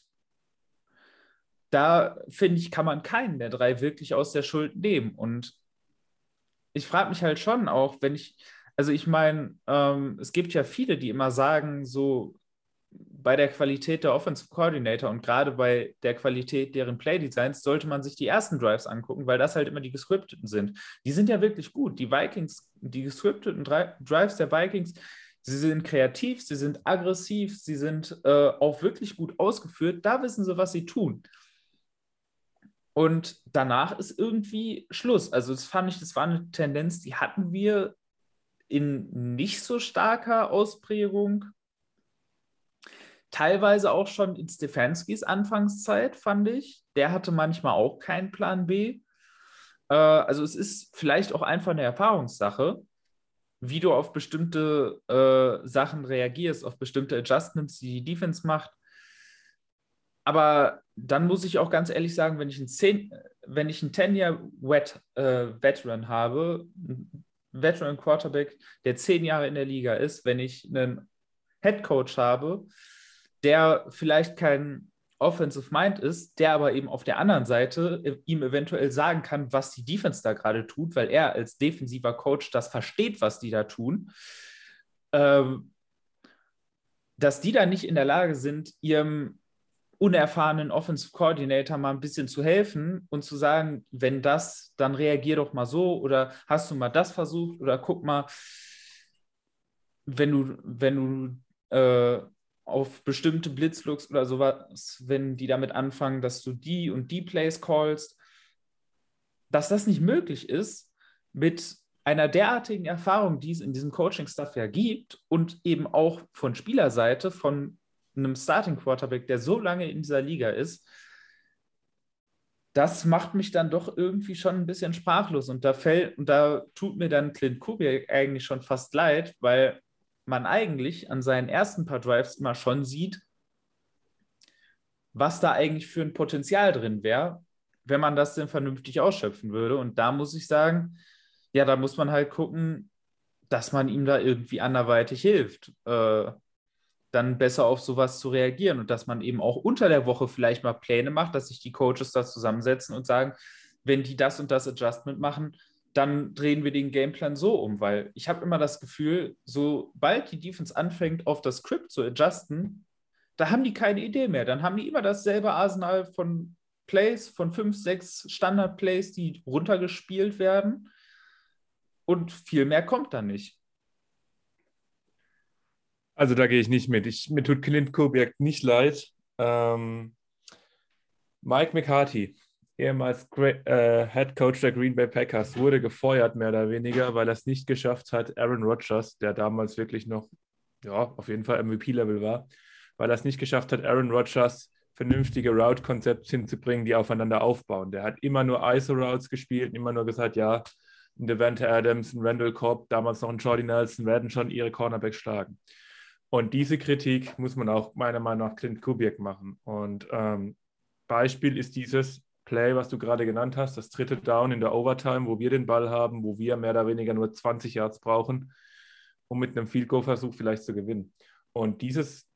da finde ich, kann man keinen der drei wirklich aus der Schuld nehmen. Und ich frage mich halt schon auch, wenn ich, also ich meine, ähm, es gibt ja viele, die immer sagen, so bei der Qualität der Offensive Coordinator und gerade bei der Qualität deren Playdesigns sollte man sich die ersten Drives angucken, weil das halt immer die gescripteten sind. Die sind ja wirklich gut. Die Vikings, die gescripteten Drives der Vikings, sie sind kreativ, sie sind aggressiv, sie sind äh, auch wirklich gut ausgeführt. Da wissen sie, was sie tun. Und danach ist irgendwie Schluss. Also das fand ich, das war eine Tendenz, die hatten wir in nicht so starker Ausprägung. Teilweise auch schon in Stefanskis Anfangszeit, fand ich. Der hatte manchmal auch keinen Plan B. Äh, also es ist vielleicht auch einfach eine Erfahrungssache, wie du auf bestimmte äh, Sachen reagierst, auf bestimmte Adjustments, die die Defense macht. Aber dann muss ich auch ganz ehrlich sagen, wenn ich einen 10, wenn ich einen 10-Year-Veteran äh, habe, Veteran Quarterback, der zehn Jahre in der Liga ist, wenn ich einen Head Coach habe, der vielleicht kein Offensive Mind ist, der aber eben auf der anderen Seite ihm eventuell sagen kann, was die Defense da gerade tut, weil er als defensiver Coach das versteht, was die da tun. Ähm, dass die da nicht in der Lage sind, ihrem unerfahrenen Offensive Coordinator mal ein bisschen zu helfen und zu sagen, wenn das, dann reagier doch mal so oder hast du mal das versucht oder guck mal, wenn du, wenn du äh, auf bestimmte Blitzlooks oder sowas, wenn die damit anfangen, dass du die und die Plays callst, dass das nicht möglich ist mit einer derartigen Erfahrung, die es in diesem Coaching-Stuff ja gibt und eben auch von Spielerseite, von einem Starting Quarterback, der so lange in dieser Liga ist, das macht mich dann doch irgendwie schon ein bisschen sprachlos. Und da fällt, und da tut mir dann Clint Kubiak eigentlich schon fast leid, weil man eigentlich an seinen ersten paar Drives immer schon sieht, was da eigentlich für ein Potenzial drin wäre, wenn man das denn vernünftig ausschöpfen würde. Und da muss ich sagen, ja, da muss man halt gucken, dass man ihm da irgendwie anderweitig hilft, äh, dann besser auf sowas zu reagieren und dass man eben auch unter der Woche vielleicht mal Pläne macht, dass sich die Coaches da zusammensetzen und sagen, wenn die das und das Adjustment machen, dann drehen wir den Gameplan so um, weil ich habe immer das Gefühl, sobald die Defense anfängt, auf das Script zu adjusten, da haben die keine Idee mehr. Dann haben die immer dasselbe Arsenal von Plays, von fünf, sechs Standard-Plays, die runtergespielt werden. Und viel mehr kommt da nicht. Also da gehe ich nicht mit. Ich, mir tut Clint Kubiak nicht leid. Ähm, Mike McCarthy ehemals äh, Head Coach der Green Bay Packers, wurde gefeuert, mehr oder weniger, weil er es nicht geschafft hat, Aaron Rodgers, der damals wirklich noch, ja, auf jeden Fall MVP-Level war, weil er es nicht geschafft hat, Aaron Rodgers vernünftige Route-Konzepte hinzubringen, die aufeinander aufbauen. Der hat immer nur ISO-Routes gespielt, immer nur gesagt, ja, ein Devante Adams, ein Randall Cobb, damals noch ein Jordy Nelson, werden schon ihre Cornerbacks schlagen. Und diese Kritik muss man auch meiner Meinung nach Clint Kubiak machen. Und ähm, Beispiel ist dieses, Play, was du gerade genannt hast, das dritte Down in der Overtime, wo wir den Ball haben, wo wir mehr oder weniger nur 20 Yards brauchen, um mit einem Field Goal Versuch vielleicht zu gewinnen. Und dieses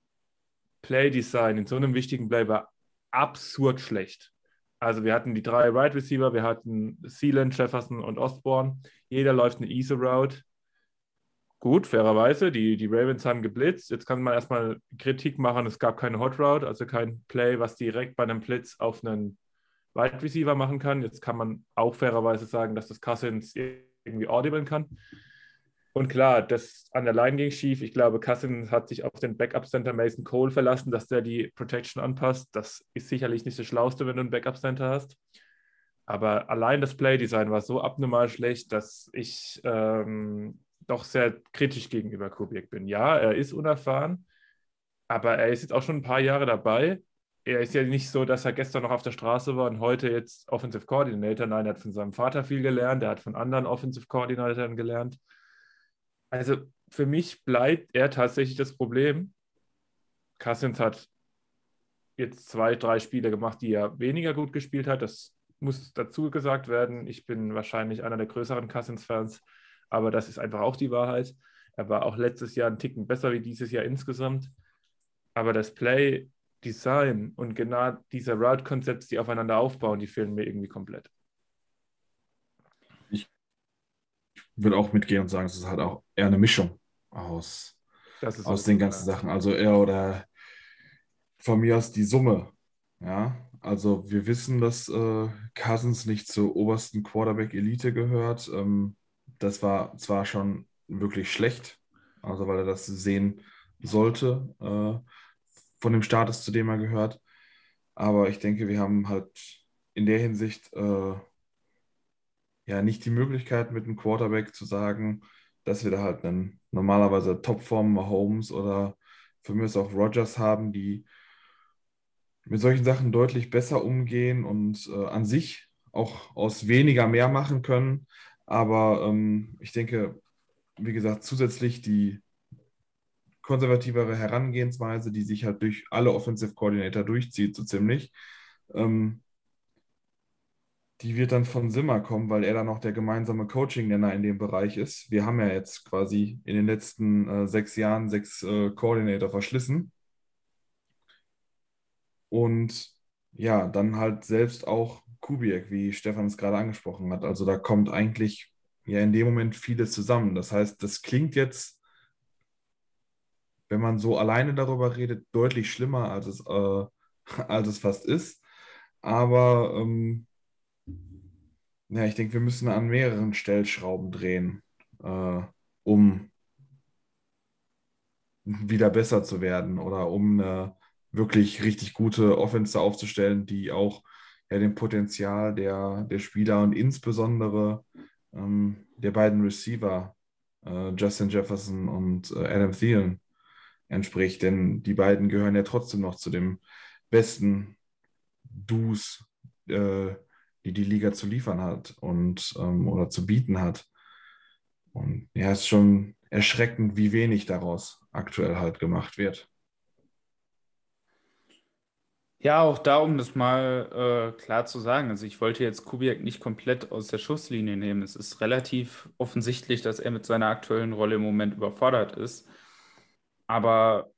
Play Design in so einem wichtigen Play war absurd schlecht. Also wir hatten die drei Right Receiver, wir hatten Sealand, Jefferson und Osborne. Jeder läuft eine Easy Route. Gut, fairerweise, die, die Ravens haben geblitzt. Jetzt kann man erstmal Kritik machen, es gab keine Hot Route, also kein Play, was direkt bei einem Blitz auf einen Wide Receiver machen kann. Jetzt kann man auch fairerweise sagen, dass das Cousins irgendwie audiblen kann. Und klar, das an der Line ging schief. Ich glaube, Cousins hat sich auf den Backup-Center Mason Cole verlassen, dass der die Protection anpasst. Das ist sicherlich nicht das Schlauste, wenn du einen Backup-Center hast. Aber allein das Play-Design war so abnormal schlecht, dass ich ähm, doch sehr kritisch gegenüber Kubiak bin. Ja, er ist unerfahren, aber er ist jetzt auch schon ein paar Jahre dabei er ist ja nicht so, dass er gestern noch auf der Straße war und heute jetzt Offensive Coordinator. Nein, er hat von seinem Vater viel gelernt, er hat von anderen Offensive Coordinatoren gelernt. Also für mich bleibt er tatsächlich das Problem. Cousins hat jetzt zwei, drei Spiele gemacht, die er weniger gut gespielt hat. Das muss dazu gesagt werden. Ich bin wahrscheinlich einer der größeren Cousins-Fans, aber das ist einfach auch die Wahrheit. Er war auch letztes Jahr ein Ticken besser wie dieses Jahr insgesamt. Aber das Play Design und genau diese Route-Konzepte, die aufeinander aufbauen, die fehlen mir irgendwie komplett. Ich würde auch mitgehen und sagen, es ist halt auch eher eine Mischung aus, aus den ganzen. Sachen. Also er oder von mir aus die Summe. Ja, also wir wissen, dass äh, Cousins nicht zur obersten Quarterback-Elite gehört. Ähm, das war zwar schon wirklich schlecht, also weil er das sehen sollte. Äh, von dem Status, zu dem er gehört. Aber ich denke, wir haben halt in der Hinsicht äh, ja nicht die Möglichkeit mit einem Quarterback zu sagen, dass wir da halt einen normalerweise Topform Mahomes oder für mich auch Rogers haben, die mit solchen Sachen deutlich besser umgehen und äh, an sich auch aus weniger mehr machen können. Aber ähm, ich denke, wie gesagt, zusätzlich die konservativere Herangehensweise, die sich halt durch alle Offensive Coordinator durchzieht, so ziemlich, ähm, die wird dann von Simmer kommen, weil er dann auch der gemeinsame Coaching-Nenner in dem Bereich ist. Wir haben ja jetzt quasi in den letzten äh, sechs Jahren sechs äh, Coordinator verschlissen. Und ja, dann halt selbst auch Kubiak, wie Stefan es gerade angesprochen hat. Also da kommt eigentlich ja in dem Moment vieles zusammen. Das heißt, das klingt jetzt, wenn man so alleine darüber redet, deutlich schlimmer, als es, äh, als es fast ist. Aber ähm, ja, ich denke, wir müssen an mehreren Stellschrauben drehen, äh, um wieder besser zu werden oder um eine wirklich richtig gute Offense aufzustellen, die auch ja, dem Potenzial der, der Spieler und insbesondere ähm, der beiden Receiver, äh, Justin Jefferson und äh, Adam Thielen, entspricht. Denn die beiden gehören ja trotzdem noch zu dem besten Dus, äh, die die Liga zu liefern hat und ähm, oder zu bieten hat. Und ja, es ist schon erschreckend, wie wenig daraus aktuell halt gemacht wird. Ja, auch da, um das mal äh, klar zu sagen. Also ich wollte jetzt Kubiak nicht komplett aus der Schusslinie nehmen. Es ist relativ offensichtlich, dass er mit seiner aktuellen Rolle im Moment überfordert ist. Aber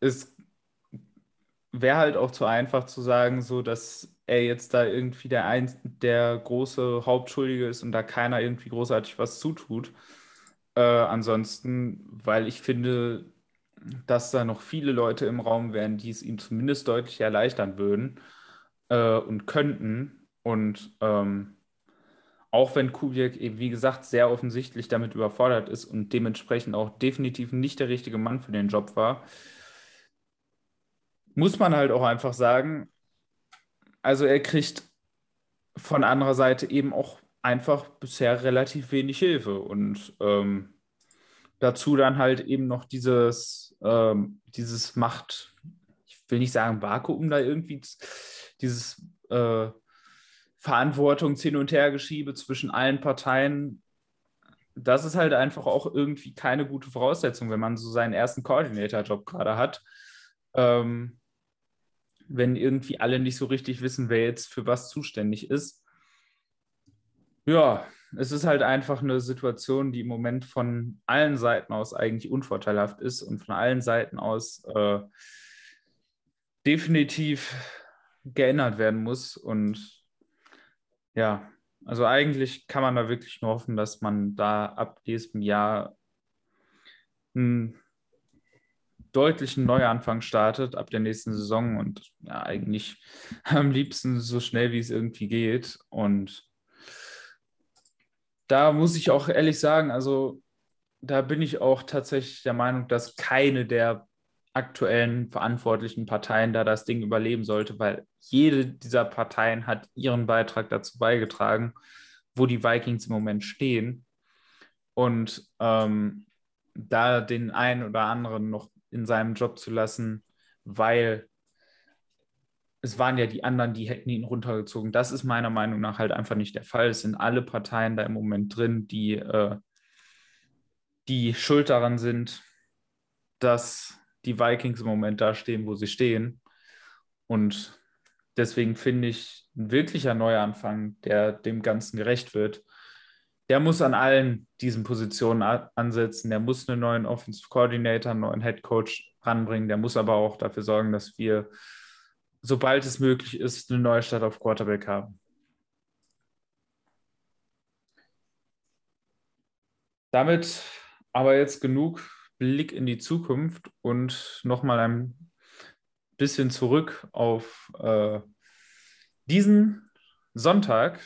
es wäre halt auch zu einfach zu sagen, so dass er jetzt da irgendwie der, ein, der große Hauptschuldige ist und da keiner irgendwie großartig was zutut. Äh, ansonsten, weil ich finde, dass da noch viele Leute im Raum wären, die es ihm zumindest deutlich erleichtern würden äh, und könnten. Und ähm, auch wenn Kubiak eben, wie gesagt, sehr offensichtlich damit überfordert ist und dementsprechend auch definitiv nicht der richtige Mann für den Job war, muss man halt auch einfach sagen, also er kriegt von anderer Seite eben auch einfach bisher relativ wenig Hilfe und ähm, dazu dann halt eben noch dieses, ähm, dieses Macht, ich will nicht sagen Vakuum da irgendwie, dieses äh, Verantwortungs hin und her geschiebe zwischen allen Parteien. Das ist halt einfach auch irgendwie keine gute Voraussetzung, wenn man so seinen ersten Coordinator-Job gerade hat. Ähm, wenn irgendwie alle nicht so richtig wissen, wer jetzt für was zuständig ist. Ja, es ist halt einfach eine Situation, die im Moment von allen Seiten aus eigentlich unvorteilhaft ist und von allen Seiten aus äh, definitiv geändert werden muss. Und ja, also eigentlich kann man da wirklich nur hoffen, dass man da ab diesem Jahr ein deutlichen Neuanfang startet ab der nächsten Saison und ja, eigentlich am liebsten so schnell wie es irgendwie geht. Und da muss ich auch ehrlich sagen, also da bin ich auch tatsächlich der Meinung, dass keine der aktuellen verantwortlichen Parteien da das Ding überleben sollte, weil jede dieser Parteien hat ihren Beitrag dazu beigetragen, wo die Vikings im Moment stehen. Und ähm, da den einen oder anderen noch in seinem Job zu lassen, weil es waren ja die anderen, die hätten ihn runtergezogen. Das ist meiner Meinung nach halt einfach nicht der Fall. Es sind alle Parteien da im Moment drin, die, äh, die schuld daran sind, dass die Vikings im Moment da stehen, wo sie stehen. Und deswegen finde ich, ein wirklicher Neuanfang, der dem Ganzen gerecht wird, der muss an allen diesen Positionen ansetzen. Der muss einen neuen Offensive Coordinator, einen neuen Head Coach ranbringen. Der muss aber auch dafür sorgen, dass wir, sobald es möglich ist, eine neue Stadt auf Quarterback haben. Damit aber jetzt genug Blick in die Zukunft und nochmal ein bisschen zurück auf äh, diesen Sonntag,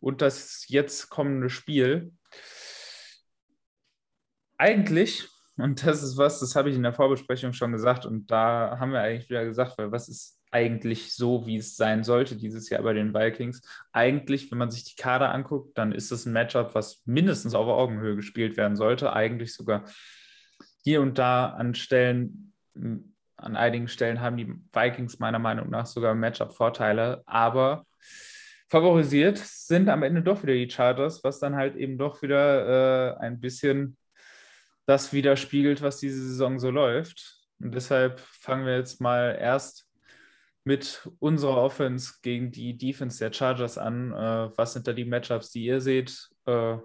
und das jetzt kommende Spiel. Eigentlich, und das ist was, das habe ich in der Vorbesprechung schon gesagt, und da haben wir eigentlich wieder gesagt, weil was ist eigentlich so, wie es sein sollte dieses Jahr bei den Vikings. Eigentlich, wenn man sich die Kader anguckt, dann ist es ein Matchup, was mindestens auf Augenhöhe gespielt werden sollte. Eigentlich sogar hier und da an Stellen, an einigen Stellen haben die Vikings meiner Meinung nach sogar Matchup-Vorteile, aber favorisiert sind am Ende doch wieder die Chargers, was dann halt eben doch wieder äh, ein bisschen das widerspiegelt, was diese Saison so läuft. Und deshalb fangen wir jetzt mal erst mit unserer Offense gegen die Defense der Chargers an. Äh, was sind da die Matchups, die ihr seht? Äh,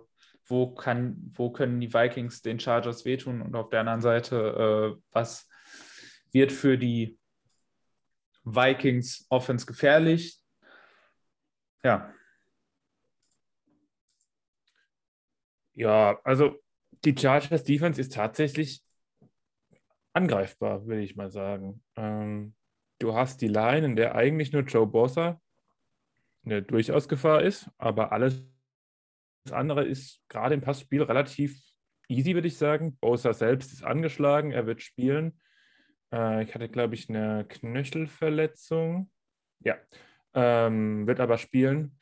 wo, kann, wo können die Vikings den Chargers wehtun? Und auf der anderen Seite, äh, was wird für die Vikings Offense gefährlich? Ja. Ja, also die Chargers Defense ist tatsächlich angreifbar, würde ich mal sagen. Ähm, du hast die Line, in der eigentlich nur Joe Bossa eine durchaus Gefahr ist, aber alles andere ist gerade im Passspiel relativ easy, würde ich sagen. Bosa selbst ist angeschlagen, er wird spielen. Äh, ich hatte, glaube ich, eine Knöchelverletzung. Ja, ähm, wird aber spielen.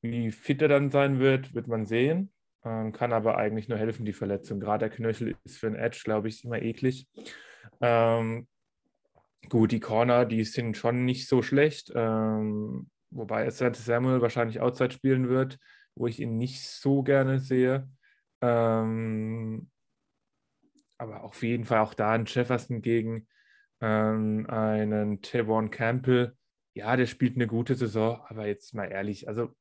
Wie fit er dann sein wird, wird man sehen. Ähm, kann aber eigentlich nur helfen, die Verletzung. Gerade der Knöchel ist für einen Edge, glaube ich, immer eklig. Ähm, gut, die Corner, die sind schon nicht so schlecht. Ähm, wobei Asante Samuel wahrscheinlich Outside spielen wird, wo ich ihn nicht so gerne sehe. Ähm, aber auf jeden Fall auch da ein Jefferson gegen ähm, einen Tevon Campbell. Ja, der spielt eine gute Saison, aber jetzt mal ehrlich, also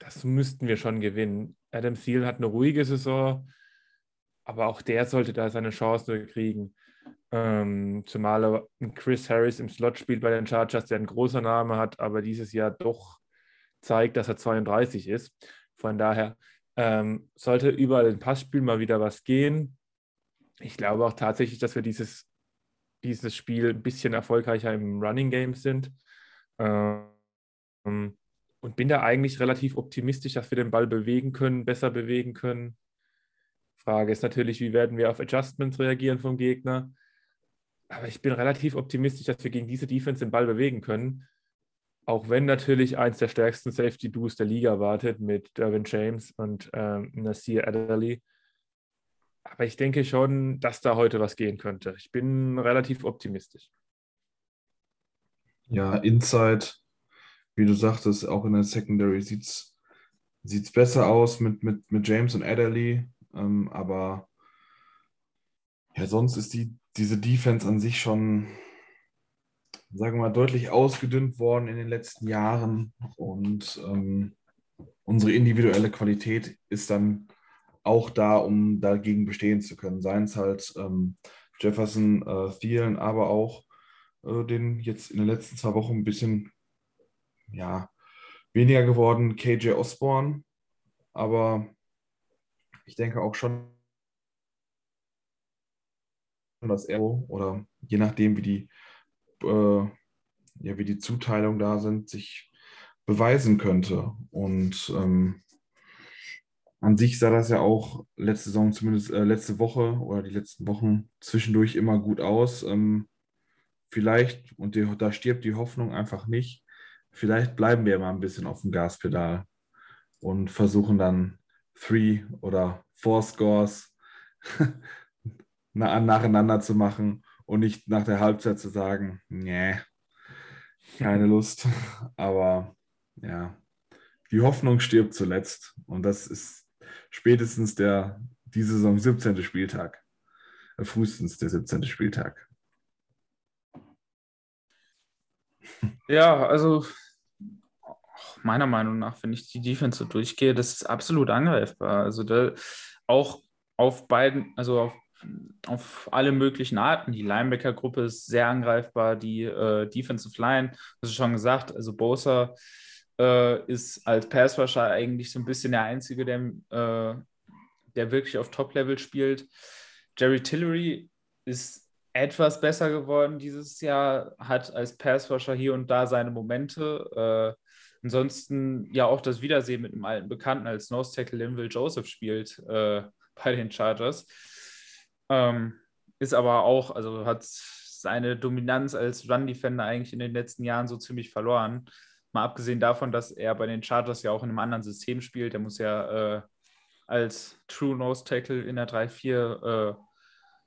das müssten wir schon gewinnen. Adam Thiel hat eine ruhige Saison, aber auch der sollte da seine Chance kriegen. Ähm, zumal Chris Harris im Slot spielt bei den Chargers, der ein großer Name hat, aber dieses Jahr doch zeigt, dass er 32 ist. Von daher ähm, sollte überall im Passspiel mal wieder was gehen. Ich glaube auch tatsächlich, dass wir dieses, dieses Spiel ein bisschen erfolgreicher im Running Game sind. Ähm, und bin da eigentlich relativ optimistisch, dass wir den Ball bewegen können, besser bewegen können. Frage ist natürlich, wie werden wir auf Adjustments reagieren vom Gegner? Aber ich bin relativ optimistisch, dass wir gegen diese Defense den Ball bewegen können. Auch wenn natürlich eins der stärksten Safety-Duos der Liga wartet mit Derwin James und ähm, Nasir Adderley. Aber ich denke schon, dass da heute was gehen könnte. Ich bin relativ optimistisch. Ja, Inside wie du sagtest, auch in der Secondary sieht es besser aus mit, mit, mit James und Adderley. Ähm, aber ja, sonst ist die, diese Defense an sich schon, sagen wir mal, deutlich ausgedünnt worden in den letzten Jahren. Und ähm, unsere individuelle Qualität ist dann auch da, um dagegen bestehen zu können. Seien es halt ähm, Jefferson, äh, Thielen, aber auch äh, den jetzt in den letzten zwei Wochen ein bisschen ja, weniger geworden, KJ Osborne. Aber ich denke auch schon, dass er oder je nachdem, wie die, äh, ja, wie die Zuteilung da sind, sich beweisen könnte. Und ähm, an sich sah das ja auch letzte Saison, zumindest äh, letzte Woche oder die letzten Wochen zwischendurch immer gut aus. Ähm, vielleicht, und die, da stirbt die Hoffnung einfach nicht, vielleicht bleiben wir mal ein bisschen auf dem Gaspedal und versuchen dann Three oder Four Scores nacheinander zu machen und nicht nach der Halbzeit zu sagen, nee, keine Lust. Aber ja, die Hoffnung stirbt zuletzt und das ist spätestens der diese Saison 17. Spieltag. Äh, frühestens der 17. Spieltag. Ja, also meiner Meinung nach, wenn ich die Defense so durchgehe, das ist absolut angreifbar. Also da, auch auf beiden, also auf, auf alle möglichen Arten. Die Linebacker-Gruppe ist sehr angreifbar, die äh, Defensive Line, hast du schon gesagt, also Bosa äh, ist als Passrusher eigentlich so ein bisschen der Einzige, der, äh, der wirklich auf Top-Level spielt. Jerry Tillery ist etwas besser geworden dieses Jahr, hat als Passrusher hier und da seine Momente. Äh, ansonsten ja auch das Wiedersehen mit einem alten Bekannten als Nose Tackle Linville Joseph spielt äh, bei den Chargers. Ähm, ist aber auch, also hat seine Dominanz als Run-Defender eigentlich in den letzten Jahren so ziemlich verloren. Mal abgesehen davon, dass er bei den Chargers ja auch in einem anderen System spielt. Er muss ja äh, als True Nose Tackle in der 3-4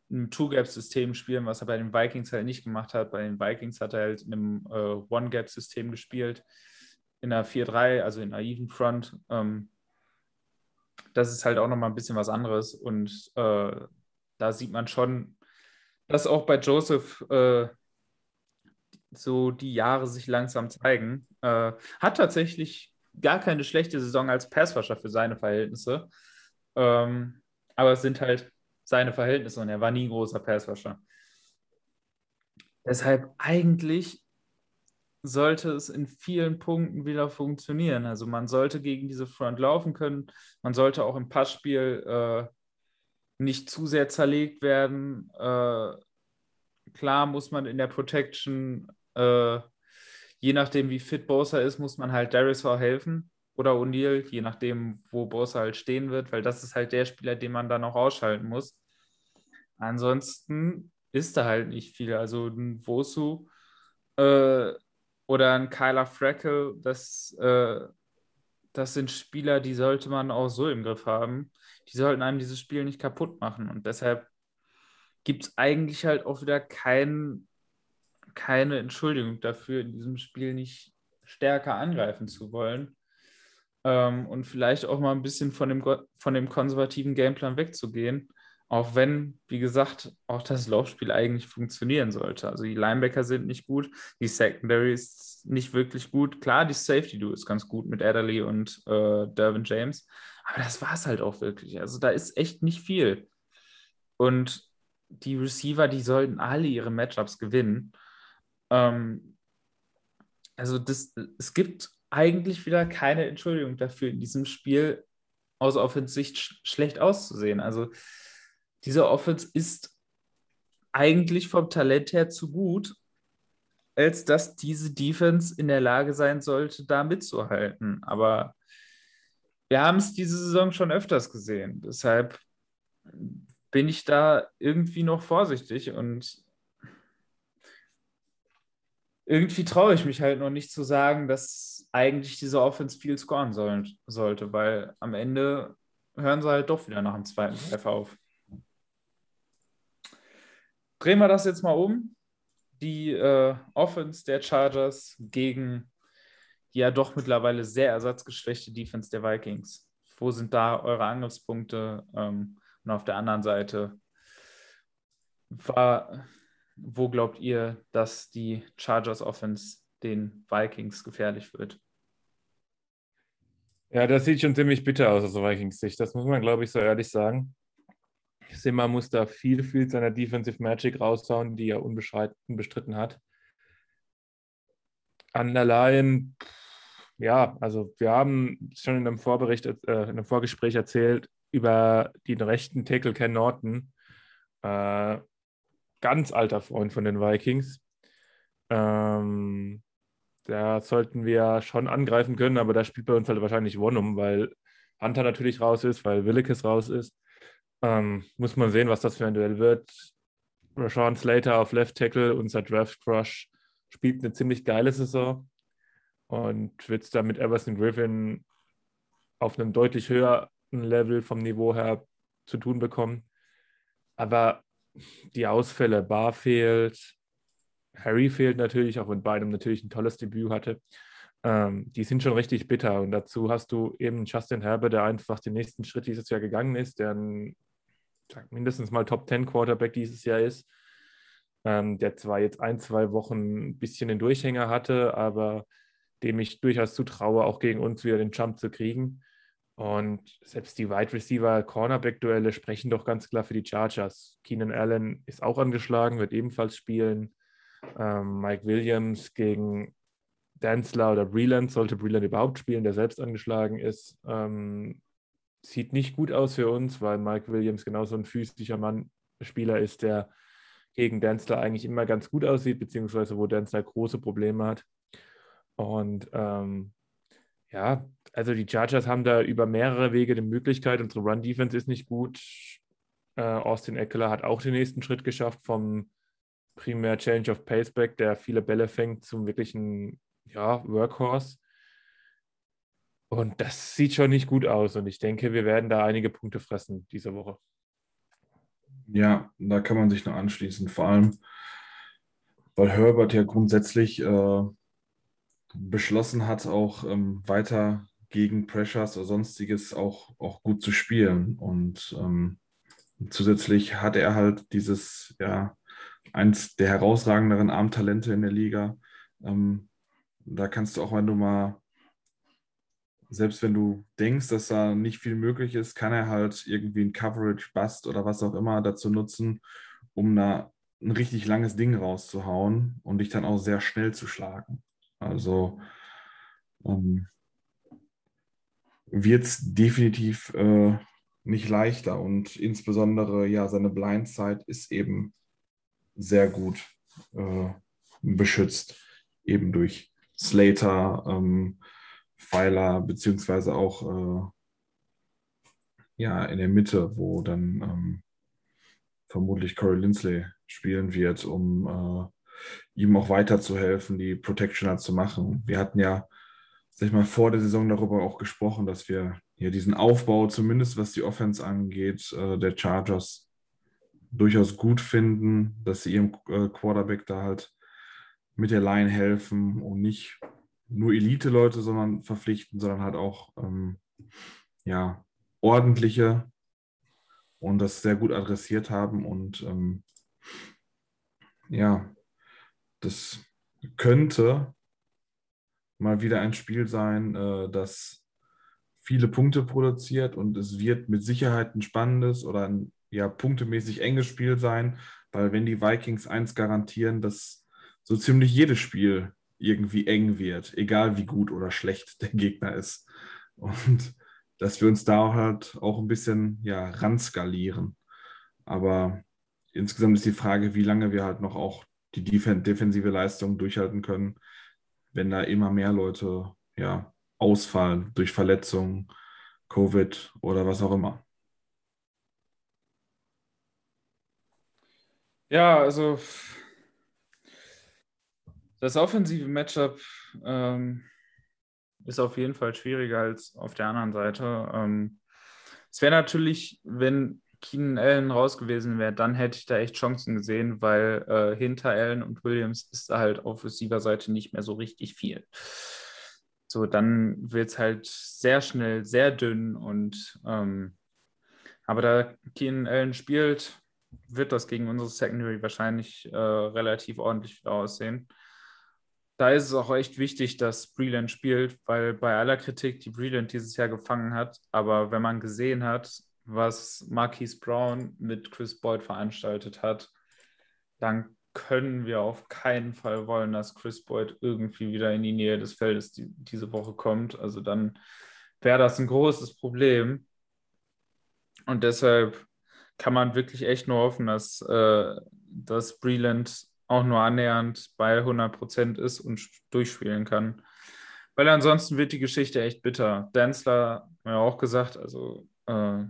im Two-Gap-System spielen, was er bei den Vikings halt nicht gemacht hat. Bei den Vikings hat er halt in einem äh, One-Gap-System gespielt, in einer 4-3, also in Even Front. Ähm, das ist halt auch nochmal ein bisschen was anderes. Und äh, da sieht man schon, dass auch bei Joseph äh, so die Jahre sich langsam zeigen. Äh, hat tatsächlich gar keine schlechte Saison als Passwasher für seine Verhältnisse. Ähm, aber es sind halt seine Verhältnisse und er war nie großer Passwasher. Deshalb eigentlich sollte es in vielen Punkten wieder funktionieren. Also man sollte gegen diese Front laufen können. Man sollte auch im Passspiel äh, nicht zu sehr zerlegt werden. Äh, klar muss man in der Protection, äh, je nachdem wie fit Bosa ist, muss man halt Darisaw helfen oder O'Neill, je nachdem, wo Bosa halt stehen wird, weil das ist halt der Spieler, den man dann auch ausschalten muss. Ansonsten ist da halt nicht viel. Also ein Wosu äh, oder ein Kyler Freckle, das, äh, das sind Spieler, die sollte man auch so im Griff haben. Die sollten einem dieses Spiel nicht kaputt machen. Und deshalb gibt es eigentlich halt auch wieder kein, keine Entschuldigung dafür, in diesem Spiel nicht stärker angreifen zu wollen. Ähm, und vielleicht auch mal ein bisschen von dem, von dem konservativen Gameplan wegzugehen. Auch wenn, wie gesagt, auch das Laufspiel eigentlich funktionieren sollte. Also die Linebacker sind nicht gut, die Secondary ist nicht wirklich gut. Klar, die Safety Do ist ganz gut mit Adderley und äh, Dervin James. Aber das war es halt auch wirklich. Also da ist echt nicht viel. Und die Receiver, die sollten alle ihre Matchups gewinnen. Ähm, also das, es gibt eigentlich wieder keine Entschuldigung dafür, in diesem Spiel aus Offensicht sch schlecht auszusehen. Also diese Offense ist eigentlich vom Talent her zu gut, als dass diese Defense in der Lage sein sollte, da mitzuhalten. Aber wir haben es diese Saison schon öfters gesehen. Deshalb bin ich da irgendwie noch vorsichtig und irgendwie traue ich mich halt noch nicht zu sagen, dass eigentlich diese Offense viel scoren soll, sollte, weil am Ende hören sie halt doch wieder nach dem zweiten Drive auf. Drehen wir das jetzt mal um. Die äh, Offense der Chargers gegen ja doch mittlerweile sehr ersatzgeschwächte Defense der Vikings. Wo sind da eure Angriffspunkte? Ähm, und auf der anderen Seite, war, wo glaubt ihr, dass die Chargers Offense den Vikings gefährlich wird? Ja, das sieht schon ziemlich bitter aus aus Vikings Sicht. Das muss man, glaube ich, so ehrlich sagen. Simmer muss da viel, viel seiner Defensive Magic raushauen, die er unbestritten hat. An der Line, ja, also wir haben schon in einem Vorbericht, äh, in einem Vorgespräch erzählt über den rechten Tackle Ken Norton. Äh, ganz alter Freund von den Vikings. Ähm, da sollten wir schon angreifen können, aber da spielt bei uns halt wahrscheinlich Wonum, weil Hunter natürlich raus ist, weil Willikes raus ist. Ähm, muss man sehen, was das für ein Duell wird. Rashawn Slater auf Left Tackle, unser Draft Crush, spielt eine ziemlich geile Saison und wird es da mit Everson Griffin auf einem deutlich höheren Level vom Niveau her zu tun bekommen. Aber die Ausfälle, Bar fehlt, Harry fehlt natürlich, auch wenn beidem natürlich ein tolles Debüt hatte. Ähm, die sind schon richtig bitter. Und dazu hast du eben Justin Herbert, der einfach den nächsten Schritt dieses Jahr gegangen ist, der ein mindestens mal Top 10 Quarterback dieses Jahr ist, ähm, der zwar jetzt ein, zwei Wochen ein bisschen den Durchhänger hatte, aber dem ich durchaus zutraue, auch gegen uns wieder den Jump zu kriegen. Und selbst die Wide Receiver Cornerback-Duelle sprechen doch ganz klar für die Chargers. Keenan Allen ist auch angeschlagen, wird ebenfalls spielen. Ähm, Mike Williams gegen Danzler oder Breland, sollte Breland überhaupt spielen, der selbst angeschlagen ist. Ähm, sieht nicht gut aus für uns, weil Mike Williams genauso ein physischer Mann, Spieler ist, der gegen Denzler eigentlich immer ganz gut aussieht, beziehungsweise wo Denzler große Probleme hat. Und ähm, ja, also die Chargers haben da über mehrere Wege die Möglichkeit. Unsere Run-Defense ist nicht gut. Äh, Austin Eckler hat auch den nächsten Schritt geschafft vom primär Change of Paceback, der viele Bälle fängt, zum wirklichen ja, Workhorse. Und das sieht schon nicht gut aus. Und ich denke, wir werden da einige Punkte fressen diese Woche. Ja, da kann man sich noch anschließen. Vor allem, weil Herbert ja grundsätzlich äh, beschlossen hat, auch ähm, weiter gegen Pressures oder sonstiges auch, auch gut zu spielen. Und ähm, zusätzlich hat er halt dieses, ja, eins der herausragenderen Armtalente in der Liga. Ähm, da kannst du auch, wenn du mal, selbst wenn du denkst, dass da nicht viel möglich ist, kann er halt irgendwie ein Coverage, Bust oder was auch immer dazu nutzen, um da ein richtig langes Ding rauszuhauen und dich dann auch sehr schnell zu schlagen. Also ähm, wird es definitiv äh, nicht leichter und insbesondere ja seine Blindzeit ist eben sehr gut äh, beschützt, eben durch Slater, ähm, Pfeiler, beziehungsweise auch äh, ja in der Mitte, wo dann ähm, vermutlich Corey Lindsley spielen wird, um äh, ihm auch weiterzuhelfen, die Protectioner zu machen. Wir hatten ja, sag ich mal, vor der Saison darüber auch gesprochen, dass wir hier diesen Aufbau, zumindest was die Offense angeht, äh, der Chargers durchaus gut finden, dass sie ihrem äh, Quarterback da halt mit der Line helfen und nicht nur Elite-Leute, sondern verpflichten, sondern halt auch ähm, ja, ordentliche und das sehr gut adressiert haben und ähm, ja, das könnte mal wieder ein Spiel sein, äh, das viele Punkte produziert und es wird mit Sicherheit ein spannendes oder ein ja, punktemäßig enges Spiel sein, weil wenn die Vikings eins garantieren, dass so ziemlich jedes Spiel irgendwie eng wird, egal wie gut oder schlecht der Gegner ist. Und dass wir uns da halt auch ein bisschen ja, ranskalieren. Aber insgesamt ist die Frage, wie lange wir halt noch auch die defensive Leistung durchhalten können, wenn da immer mehr Leute ja, ausfallen durch Verletzungen, Covid oder was auch immer. Ja, also das offensive Matchup ähm, ist auf jeden Fall schwieriger als auf der anderen Seite. Ähm, es wäre natürlich, wenn Keenan Allen raus gewesen wäre, dann hätte ich da echt Chancen gesehen, weil äh, hinter Allen und Williams ist halt auf Receiver-Seite nicht mehr so richtig viel. So, dann wird es halt sehr schnell sehr dünn und ähm, aber da Keenan Allen spielt, wird das gegen unsere Secondary wahrscheinlich äh, relativ ordentlich wieder aussehen. Da ist es auch echt wichtig, dass Breland spielt, weil bei aller Kritik, die Breland dieses Jahr gefangen hat, aber wenn man gesehen hat, was Marquise Brown mit Chris Boyd veranstaltet hat, dann können wir auf keinen Fall wollen, dass Chris Boyd irgendwie wieder in die Nähe des Feldes die, diese Woche kommt. Also dann wäre das ein großes Problem. Und deshalb kann man wirklich echt nur hoffen, dass, äh, dass Breland auch nur annähernd bei 100 Prozent ist und durchspielen kann. Weil ansonsten wird die Geschichte echt bitter. Denzler, haben wir auch gesagt, also äh,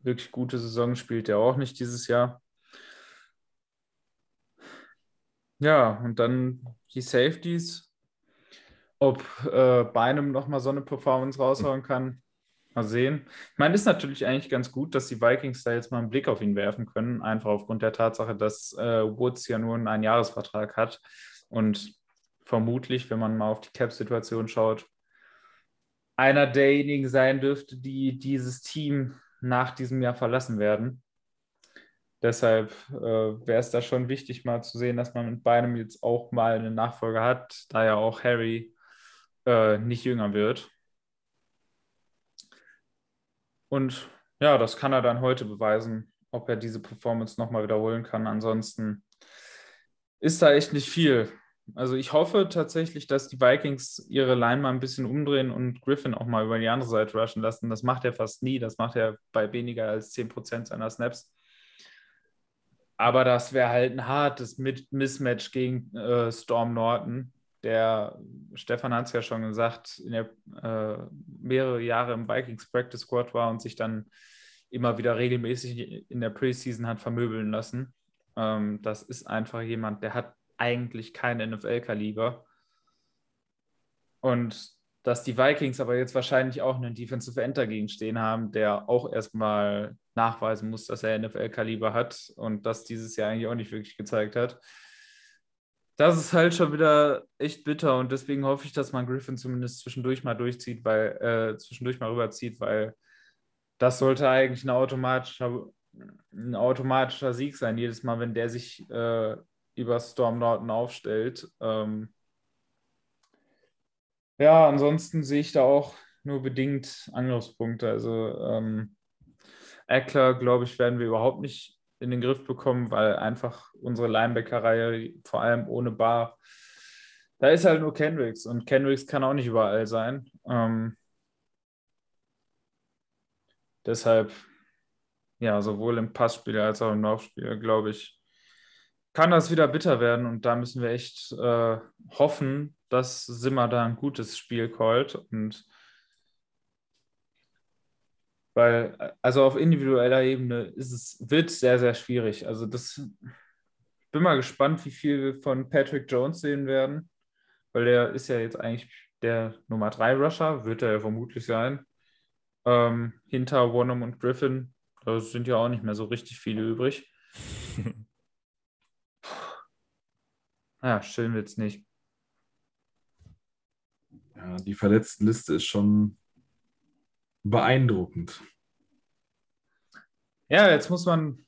wirklich gute Saison spielt er auch nicht dieses Jahr. Ja, und dann die Safeties. Ob äh, Beinem nochmal so eine Performance raushauen kann, mal sehen. Ich meine, ist natürlich eigentlich ganz gut, dass die Vikings da jetzt mal einen Blick auf ihn werfen können, einfach aufgrund der Tatsache, dass äh, Woods ja nur einen Einjahresvertrag hat und vermutlich, wenn man mal auf die Cap-Situation schaut, einer derjenigen sein dürfte, die dieses Team nach diesem Jahr verlassen werden. Deshalb äh, wäre es da schon wichtig, mal zu sehen, dass man mit beidem jetzt auch mal eine Nachfolge hat, da ja auch Harry äh, nicht jünger wird. Und ja, das kann er dann heute beweisen, ob er diese Performance nochmal wiederholen kann. Ansonsten ist da echt nicht viel. Also ich hoffe tatsächlich, dass die Vikings ihre Line mal ein bisschen umdrehen und Griffin auch mal über die andere Seite rushen lassen. Das macht er fast nie. Das macht er bei weniger als 10% seiner Snaps. Aber das wäre halt ein hartes Mismatch gegen äh, Storm Norton, der, Stefan hat es ja schon gesagt, in der, äh, mehrere Jahre im Vikings Practice Squad war und sich dann immer wieder regelmäßig in der Preseason hat vermöbeln lassen. Ähm, das ist einfach jemand, der hat eigentlich kein NFL-Kaliber. Und dass die Vikings aber jetzt wahrscheinlich auch einen Defensive End dagegen stehen haben, der auch erstmal nachweisen muss, dass er NFL-Kaliber hat und das dieses Jahr eigentlich auch nicht wirklich gezeigt hat. Das ist halt schon wieder echt bitter und deswegen hoffe ich, dass man Griffin zumindest zwischendurch mal durchzieht, weil äh, zwischendurch mal rüberzieht, weil das sollte eigentlich ein automatischer, ein automatischer Sieg sein, jedes Mal, wenn der sich äh, über Storm Norton aufstellt. Ähm, ja, ansonsten sehe ich da auch nur bedingt Angriffspunkte. Also ähm, Eckler, glaube ich, werden wir überhaupt nicht in den Griff bekommen, weil einfach unsere Linebacker-Reihe, vor allem ohne Bar, da ist halt nur Kendricks und Kendricks kann auch nicht überall sein. Ähm, deshalb, ja, sowohl im Passspiel als auch im Laufspiel, glaube ich, kann das wieder bitter werden und da müssen wir echt äh, hoffen, dass Simmer da ein gutes Spiel callt und weil, also auf individueller Ebene ist es, wird sehr, sehr schwierig. Also das, ich bin mal gespannt, wie viel wir von Patrick Jones sehen werden, weil der ist ja jetzt eigentlich der Nummer 3 Rusher, wird er ja vermutlich sein. Ähm, hinter Wonham und Griffin, da sind ja auch nicht mehr so richtig viele übrig. Ja, schön wird es nicht. Ja, die Verletztenliste ist schon beeindruckend. Ja, jetzt muss man.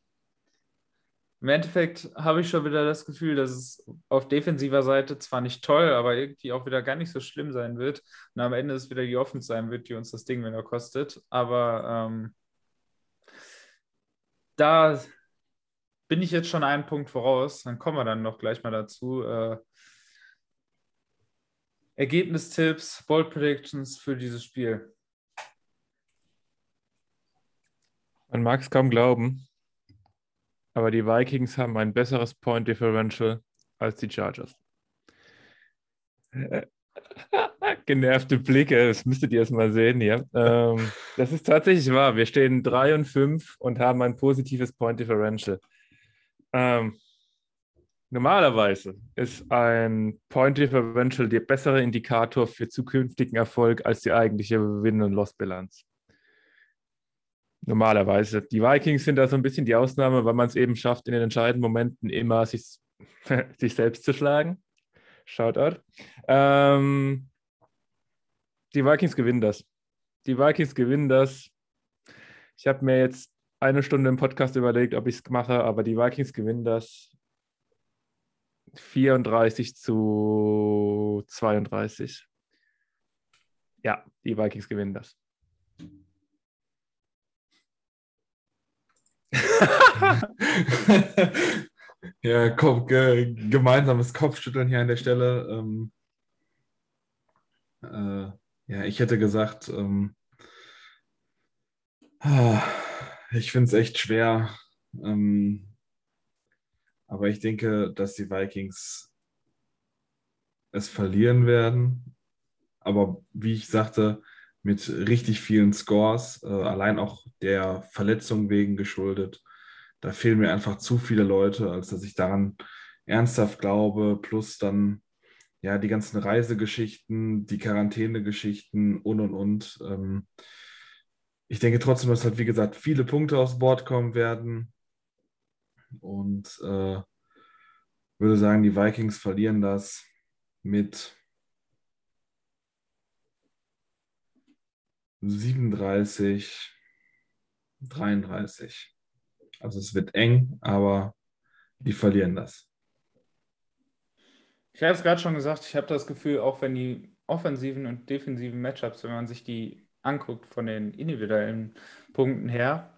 Im Endeffekt habe ich schon wieder das Gefühl, dass es auf defensiver Seite zwar nicht toll, aber irgendwie auch wieder gar nicht so schlimm sein wird. Und am Ende es wieder die Offense sein wird, die uns das Ding wieder kostet. Aber ähm, da bin ich jetzt schon einen Punkt voraus. Dann kommen wir dann noch gleich mal dazu. Äh, Ergebnistipps, Bold Predictions für dieses Spiel. Man mag es kaum glauben, aber die Vikings haben ein besseres Point Differential als die Chargers. Genervte Blicke, das müsstet ihr erst mal sehen hier. Ähm, das ist tatsächlich wahr. Wir stehen 3 und 5 und haben ein positives Point Differential. Ähm, normalerweise ist ein Point Differential der bessere Indikator für zukünftigen Erfolg als die eigentliche Win- und Loss-Bilanz. Normalerweise. Die Vikings sind da so ein bisschen die Ausnahme, weil man es eben schafft, in den entscheidenden Momenten immer sich, sich selbst zu schlagen. Shoutout. Ähm, die Vikings gewinnen das. Die Vikings gewinnen das. Ich habe mir jetzt eine Stunde im Podcast überlegt, ob ich es mache, aber die Vikings gewinnen das 34 zu 32. Ja, die Vikings gewinnen das. ja, Kopf, ge gemeinsames Kopfschütteln hier an der Stelle. Ähm, äh, ja, ich hätte gesagt, ähm, ah, ich finde es echt schwer. Ähm, aber ich denke, dass die Vikings es verlieren werden. Aber wie ich sagte, mit richtig vielen Scores, äh, allein auch der Verletzung wegen geschuldet. Da fehlen mir einfach zu viele Leute, als dass ich daran ernsthaft glaube, plus dann ja die ganzen Reisegeschichten, die Quarantänegeschichten und und und. Ähm, ich denke trotzdem, dass halt, wie gesagt, viele Punkte aufs Board kommen werden. Und äh, würde sagen, die Vikings verlieren das mit 37, 33. Also es wird eng, aber die verlieren das. Ich habe es gerade schon gesagt, ich habe das Gefühl, auch wenn die offensiven und defensiven Matchups, wenn man sich die anguckt von den individuellen Punkten her,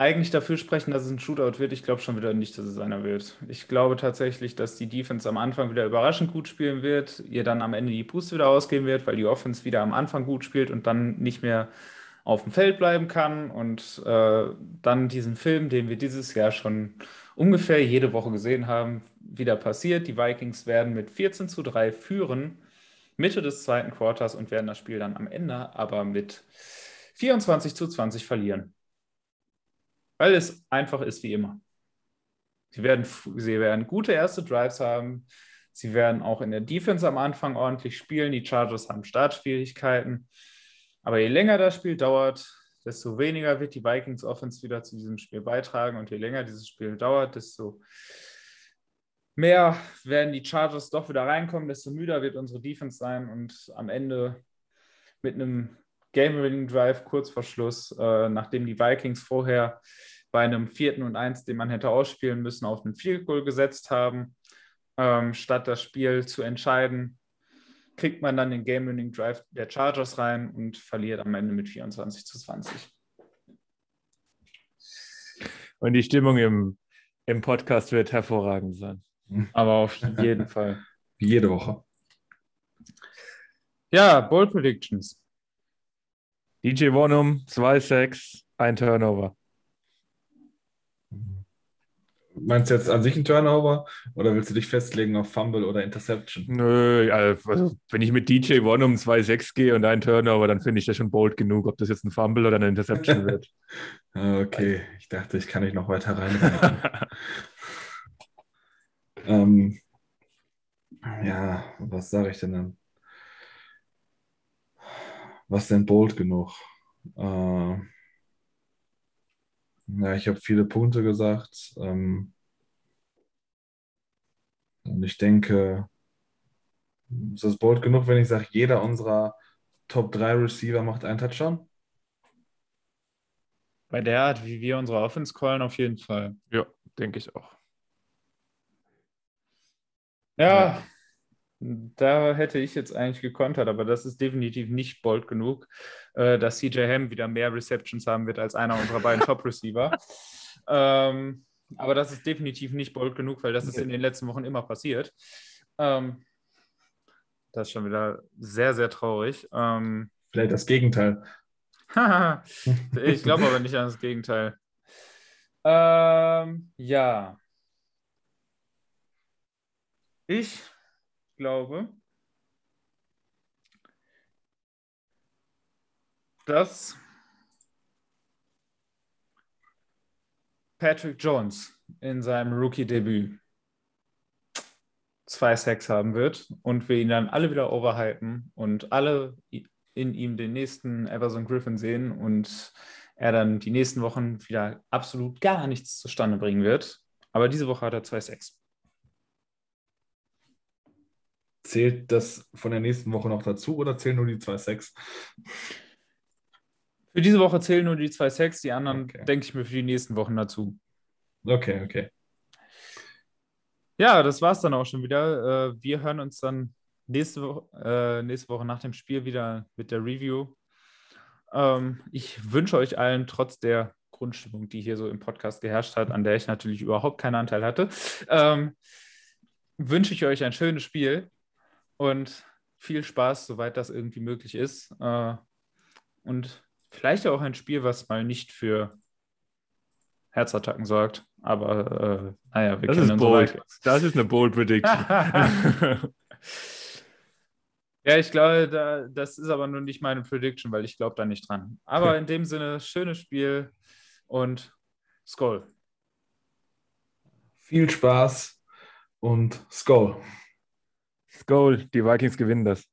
eigentlich dafür sprechen, dass es ein Shootout wird. Ich glaube schon wieder nicht, dass es einer wird. Ich glaube tatsächlich, dass die Defense am Anfang wieder überraschend gut spielen wird, ihr dann am Ende die Puste wieder ausgehen wird, weil die Offense wieder am Anfang gut spielt und dann nicht mehr auf dem Feld bleiben kann und äh, dann diesen Film, den wir dieses Jahr schon ungefähr jede Woche gesehen haben, wieder passiert. Die Vikings werden mit 14 zu 3 führen Mitte des zweiten Quarters und werden das Spiel dann am Ende aber mit 24 zu 20 verlieren. Weil es einfach ist wie immer. Sie werden, sie werden gute erste Drives haben. Sie werden auch in der Defense am Anfang ordentlich spielen. Die Chargers haben Startschwierigkeiten. Aber je länger das Spiel dauert, desto weniger wird die Vikings Offense wieder zu diesem Spiel beitragen. Und je länger dieses Spiel dauert, desto mehr werden die Chargers doch wieder reinkommen, desto müder wird unsere Defense sein. Und am Ende mit einem Game-Winning-Drive kurz vor Schluss, äh, nachdem die Vikings vorher bei einem vierten und eins, den man hätte ausspielen müssen, auf einen Field Goal gesetzt haben, ähm, statt das Spiel zu entscheiden, kriegt man dann den Game-Winning Drive der Chargers rein und verliert am Ende mit 24 zu 20. Und die Stimmung im, im Podcast wird hervorragend sein. Aber auf jeden Fall. Wie jede Woche. Ja, Bold Predictions. DJ Wonum, 2-6, ein Turnover. Meinst du jetzt an sich ein Turnover oder willst du dich festlegen auf Fumble oder Interception? Nö, also wenn ich mit DJ One um 2-6 gehe und ein Turnover, dann finde ich das schon bold genug, ob das jetzt ein Fumble oder eine Interception wird. okay, ich dachte, ich kann nicht noch weiter rein. ähm, ja, was sage ich denn dann? Was denn bold genug? Äh, ja, ich habe viele Punkte gesagt. Ähm, und ich denke, ist das bold genug, wenn ich sage, jeder unserer Top 3 Receiver macht einen Touchdown? Bei der Art, wie wir unsere Offense callen, auf jeden Fall. Ja, denke ich auch. Ja, ja, da hätte ich jetzt eigentlich gekontert, aber das ist definitiv nicht bold genug, äh, dass CJ Ham wieder mehr Receptions haben wird als einer unserer beiden Top-Receiver. ähm, aber das ist definitiv nicht bold genug, weil das ist in den letzten Wochen immer passiert. Ähm, das ist schon wieder sehr, sehr traurig. Ähm, Vielleicht das Gegenteil. ich glaube aber nicht an das Gegenteil. Ähm, ja. Ich glaube, dass Patrick Jones in seinem Rookie-Debüt zwei Sacks haben wird und wir ihn dann alle wieder overhypen und alle in ihm den nächsten Everson Griffin sehen und er dann die nächsten Wochen wieder absolut gar nichts zustande bringen wird. Aber diese Woche hat er zwei Sacks. Zählt das von der nächsten Woche noch dazu oder zählen nur die zwei Sex? Für diese Woche zählen nur die zwei Sex, die anderen okay. denke ich mir für die nächsten Wochen dazu. Okay, okay. Ja, das war es dann auch schon wieder. Äh, wir hören uns dann nächste, Woche, äh, nächste Woche nach dem Spiel wieder mit der Review. Ähm, ich wünsche euch allen trotz der Grundstimmung, die hier so im Podcast geherrscht hat, an der ich natürlich überhaupt keinen Anteil hatte, ähm, wünsche ich euch ein schönes Spiel und viel Spaß, soweit das irgendwie möglich ist. Äh, und vielleicht auch ein Spiel, was mal nicht für Herzattacken sorgt. Aber äh, naja, wir das kennen ist bold. So das ist eine bold Prediction. ja, ich glaube, da, das ist aber nur nicht meine Prediction, weil ich glaube da nicht dran. Aber in dem Sinne, schönes Spiel und Skull. Viel Spaß und Skull. Goal, die Vikings gewinnen das.